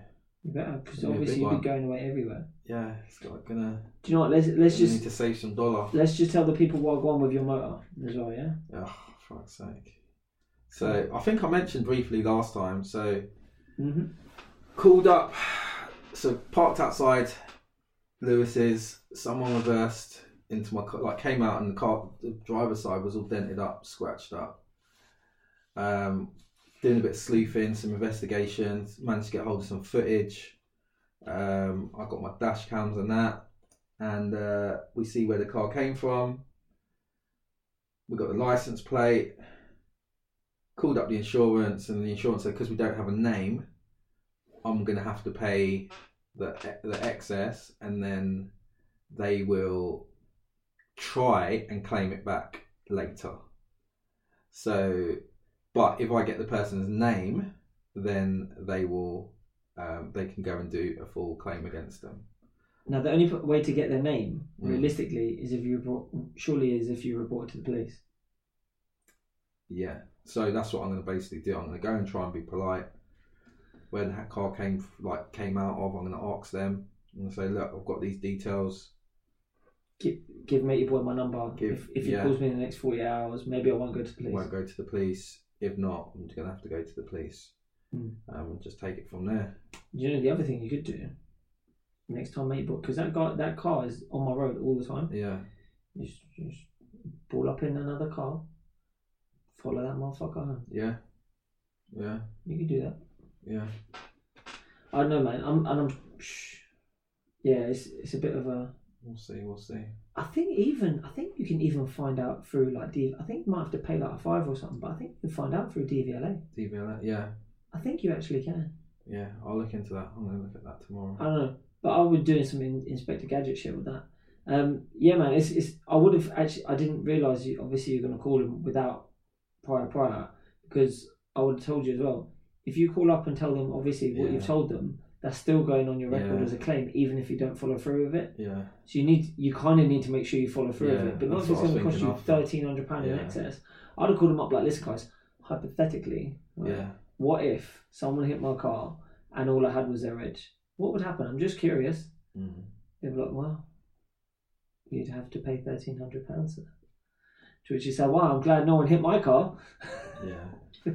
You better, because It'll be a obviously you'll be one. going away everywhere. Yeah, it's got, gonna. Do you know what? Let's let's you just need to save some dollar. let's just tell the people what go on with your motor as well. Yeah. Oh, for fuck's sake. So I think I mentioned briefly last time. So Mm-hmm. called up, so parked outside Lewis's. Someone reversed into my car, like came out, and the car, the driver's side was all dented up, scratched up. Um, doing a bit of sleuthing, some investigations, managed to get hold of some footage. Um, I got my dash cams and that, and uh, we see where the car came from. We got the license plate. Called up the insurance, and the insurance said because we don't have a name, I'm gonna have to pay the the excess, and then they will try and claim it back later. So, but if I get the person's name, then they will um, they can go and do a full claim against them. Now, the only way to get their name, Mm. realistically, is if you report, surely is if you report it to the police. Yeah. So that's what I'm going to basically do. I'm going to go and try and be polite. Where the car came like came out of, I'm going to ask them and say, look, I've got these details. Give, give matey boy my number. Give- if if he yeah. calls me in the next 48 hours, maybe I won't go to the police. Won't go to the police. If not, I'm just going to have to go to the police Mm. um, and just take it from there. You know the other thing you could do next time matey boy, because that guy that car is on my road all the time. Yeah. You just, you just pull up in another car, follow that motherfucker home. Yeah. Yeah. You could do that. Yeah. I don't know, man. I'm and I'm. Yeah, it's it's a bit of a. We'll see. We'll see. I think even I think you can even find out through like I think you might have to pay like a five or something, but I think you can find out through DVLA. DVLA. Yeah. I think you actually can. Yeah. I'll look into that. I'm to look at that tomorrow. I don't know, but I was doing some in, Inspector Gadget shit with that. Um, yeah, man. It's, it's I would have actually. I didn't realize you. Obviously, you're going to call him without prior prior because I would have told you as well. If you call up and tell them obviously what Yeah. you've told them, that's still going on your record Yeah. as a claim, even if you don't follow through with it. Yeah. So you need, you kind of need to make sure you follow through with Yeah, it, but not if it's going to cost you thirteen hundred pound in excess. I'd have called them up like, listen, guys, hypothetically, Yeah. what if someone hit my car and all I had was their edge? What would happen? I'm just curious. Mm. They'd be like, well, you'd have to pay thirteen hundred pounds. To which you say, wow, I'm glad no one hit my car. Yeah.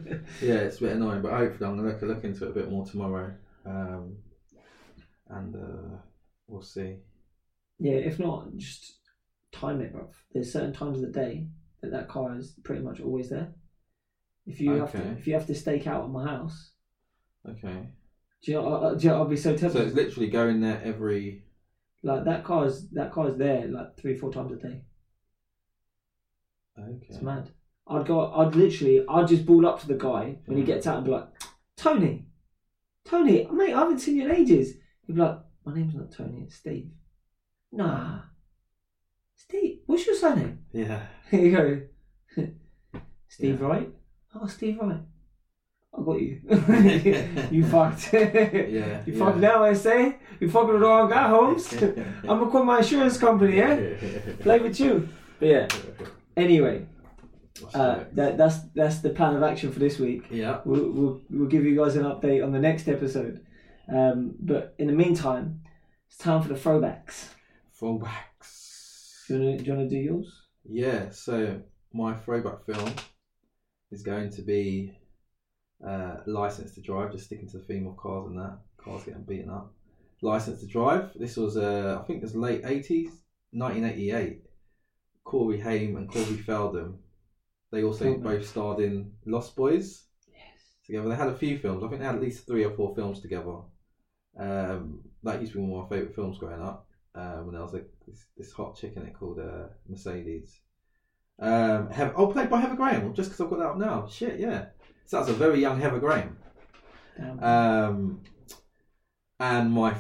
yeah, it's a bit annoying, but hopefully I'm gonna look, look into it a bit more tomorrow, um, and uh, we'll see. Yeah, if not, just time it, bruv. There's certain times of the day that that car is pretty much always there. If you have to, Okay. if you have to stake out at my house, Okay. do you know, I- I- do you know, I'll be so So tempted. it's literally going there every. like that car is that car is there like three, four times a day. Okay. It's mad. I'd go. I'd literally. I'd just ball up to the guy when he gets out and be like, Tony, Tony, mate, I haven't seen you in ages. He'd be like, my name's not Tony, it's Steve. Nah, Steve. What's your surname? Yeah. Here you go. Steve Yeah. Wright? Oh, Steve Wright. I got you. you fucked. Yeah. you yeah. fucked now, I say. You fucking the wrong guy, Holmes. I'm gonna call my insurance company, yeah? Play with you. But yeah, anyway, uh, that, that's that's the plan of action for this week. yeah. We'll, we'll, we'll give you guys an update on the next episode. Um, but in the meantime, it's time for the throwbacks. Throwbacks. Do you want to do, you wanna do yours? Yeah, so my throwback film is going to be uh, License to Drive, just sticking to the theme of cars and that. Cars getting beaten up. License to Drive. This was, uh, I think it was late 80s, 1988. Corey Haim and Corey Feldham. They also Feldman. both starred in Lost Boys Yes. together. They had a few films. I think they had at least three or four films together. Um, that used to be one of my favourite films growing up. Uh, when there was like this, this hot chick in it called uh, Mercedes. Um, Hev- oh, played by Heather Graham. Just because I've got that up now. Shit, yeah. So that's a very young Heather Graham. Um, and my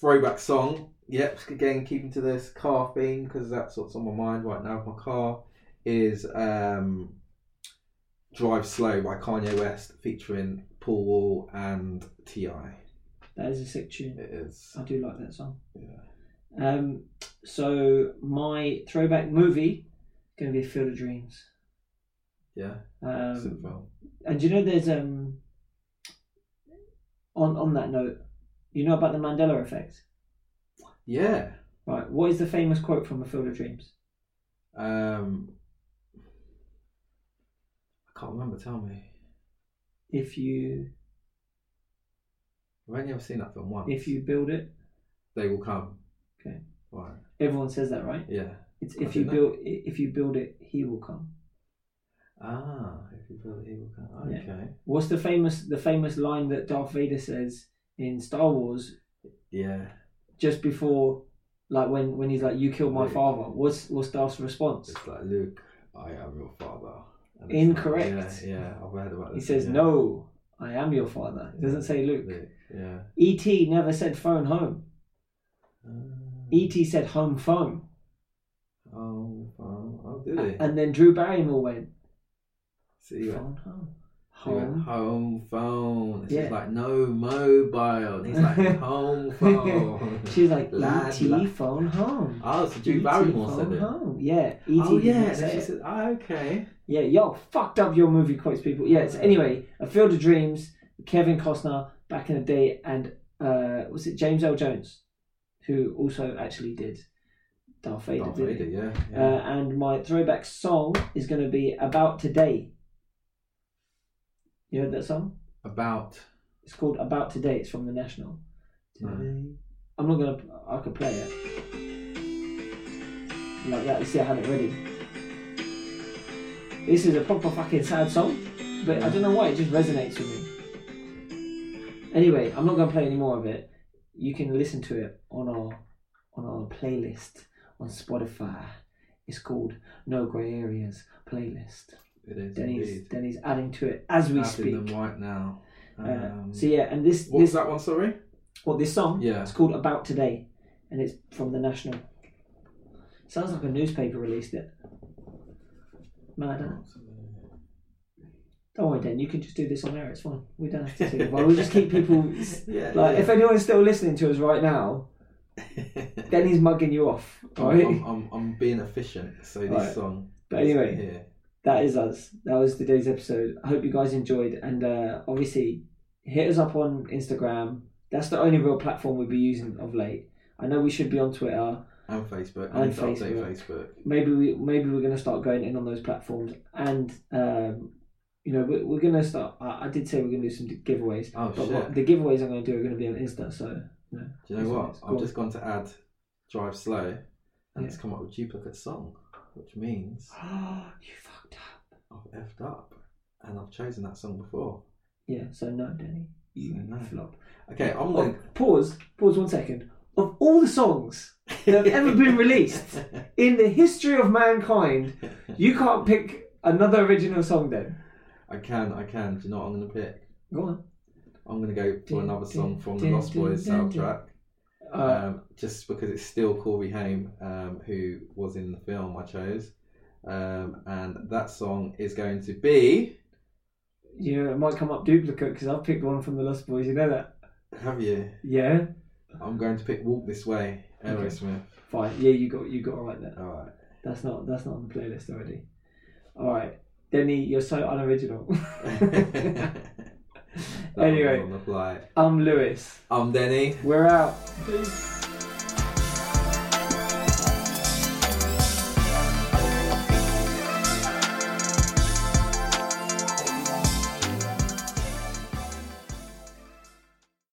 throwback song, yep, again keeping to this car theme because that's what's on my mind right now with my car, is um, Drive Slow by Kanye West featuring Paul Wall and T.I. that is a sick tune. It is. I do like that song. Yeah. Um, so my throwback movie is going to be Field of Dreams. Yeah. Um, and you know, there's um, on on that note, you know about the Mandela effect, Yeah. right? What is the famous quote from A Field of Dreams? Um, can't remember. Tell me. If you I've only ever seen that film once. if you build it, they will come. Okay. Right. everyone says that, right? Yeah. It's I if you know. build if you build it, he will come. Ah, if you feel the evil come. Yeah. Okay. What's the famous the famous line that Darth Vader says in Star Wars Yeah. just before, like when when he's like, "You killed my father." What's what's Darth's response? It's like Luke, I am your father. Incorrect. Like, yeah, yeah, I've heard about this. He says, yeah. "No, I am your father." It doesn't say Luke. Luke, Yeah. E.T. never said phone home. Um, E.T. said home phone, Oh, oh, oh, did he? and then Drew Barrymore went See, phone home, home. home phone. It's Yeah. like no mobile. And he's like home phone. She's like Lad, E.T. lad. phone home. Oh, so Drew E.T. Barrymore said it. home. Yeah, E.T. Oh yeah, she said, oh, okay. Yeah, yo, fucked up your movie quotes, people. Yes. Anyway, A Field of Dreams, Kevin Costner back in the day, and uh, was it James Earl Jones, who also actually did Darth Vader, Darth? Vader, yeah. Uh, yeah. and my throwback song is going to be About Today. You heard that song? About It's called About Today. It's from the National. No. Today. I'm not gonna. I could play it like that. You see, I had it ready. This is a proper fucking sad song, but I don't know why it just resonates with me. Anyway, I'm not gonna play any more of it. You can listen to it on our on our playlist on Spotify. It's called No Grey Areas playlist. It is Denny's indeed. Denny's adding to it as we Adding speak. them right now. Uh, Um, so yeah, and this what was this that one? Sorry. what this song Yeah. it's called About Today, and it's from the National. Sounds like a newspaper released it. Mad. Don't worry, Dan. You can just do this on air. It's fine. We don't have to. Sing. well, we just keep people yeah. like. yeah. If anyone's still listening to us right now, then he's mugging you off. I'm, Right? I'm, I'm, I'm being efficient. So this Right. song. But anyway. That is us. That was today's episode. I hope you guys enjoyed, and uh, obviously hit us up on Instagram. That's the only real platform we'll be using of late. I know we should be on Twitter. and Facebook. And I need to update Facebook. Facebook. maybe we maybe we're going to start going in on those platforms and um, you know we're, we're going to start I, I did say we're going to do some giveaways Oh but shit! what, the giveaways i'm going to do are going to be on insta so you know, Do you know what? I've just gone to add Drive Slow, and Yeah. it's come up with duplicate song, which means you I've effed up, and I've chosen that song before. yeah so no danny you no. flop Okay, I'm oh, going. pause pause one second of all the songs that have ever been released in the history of mankind you can't pick another original song then I can, I can. Do you know what I'm going to pick? go on I'm going to go for another song from the Lost Boys soundtrack. uh, um, just because it's still Corey Haim, um, who was in the film I chose. Um, and that song is going to be. you know it might come up duplicate because i've picked one from the lost boys you know that Have you? yeah I'm going to pick Walk This Way, Okay. Aerosmith. Fine. Yeah, you got you got all right there. Alright. That's not that's not on the playlist already. All right, Denny, you're so unoriginal. That one was Anyway. On the fly. I'm Lewis. I'm Denny. We're out. Peace.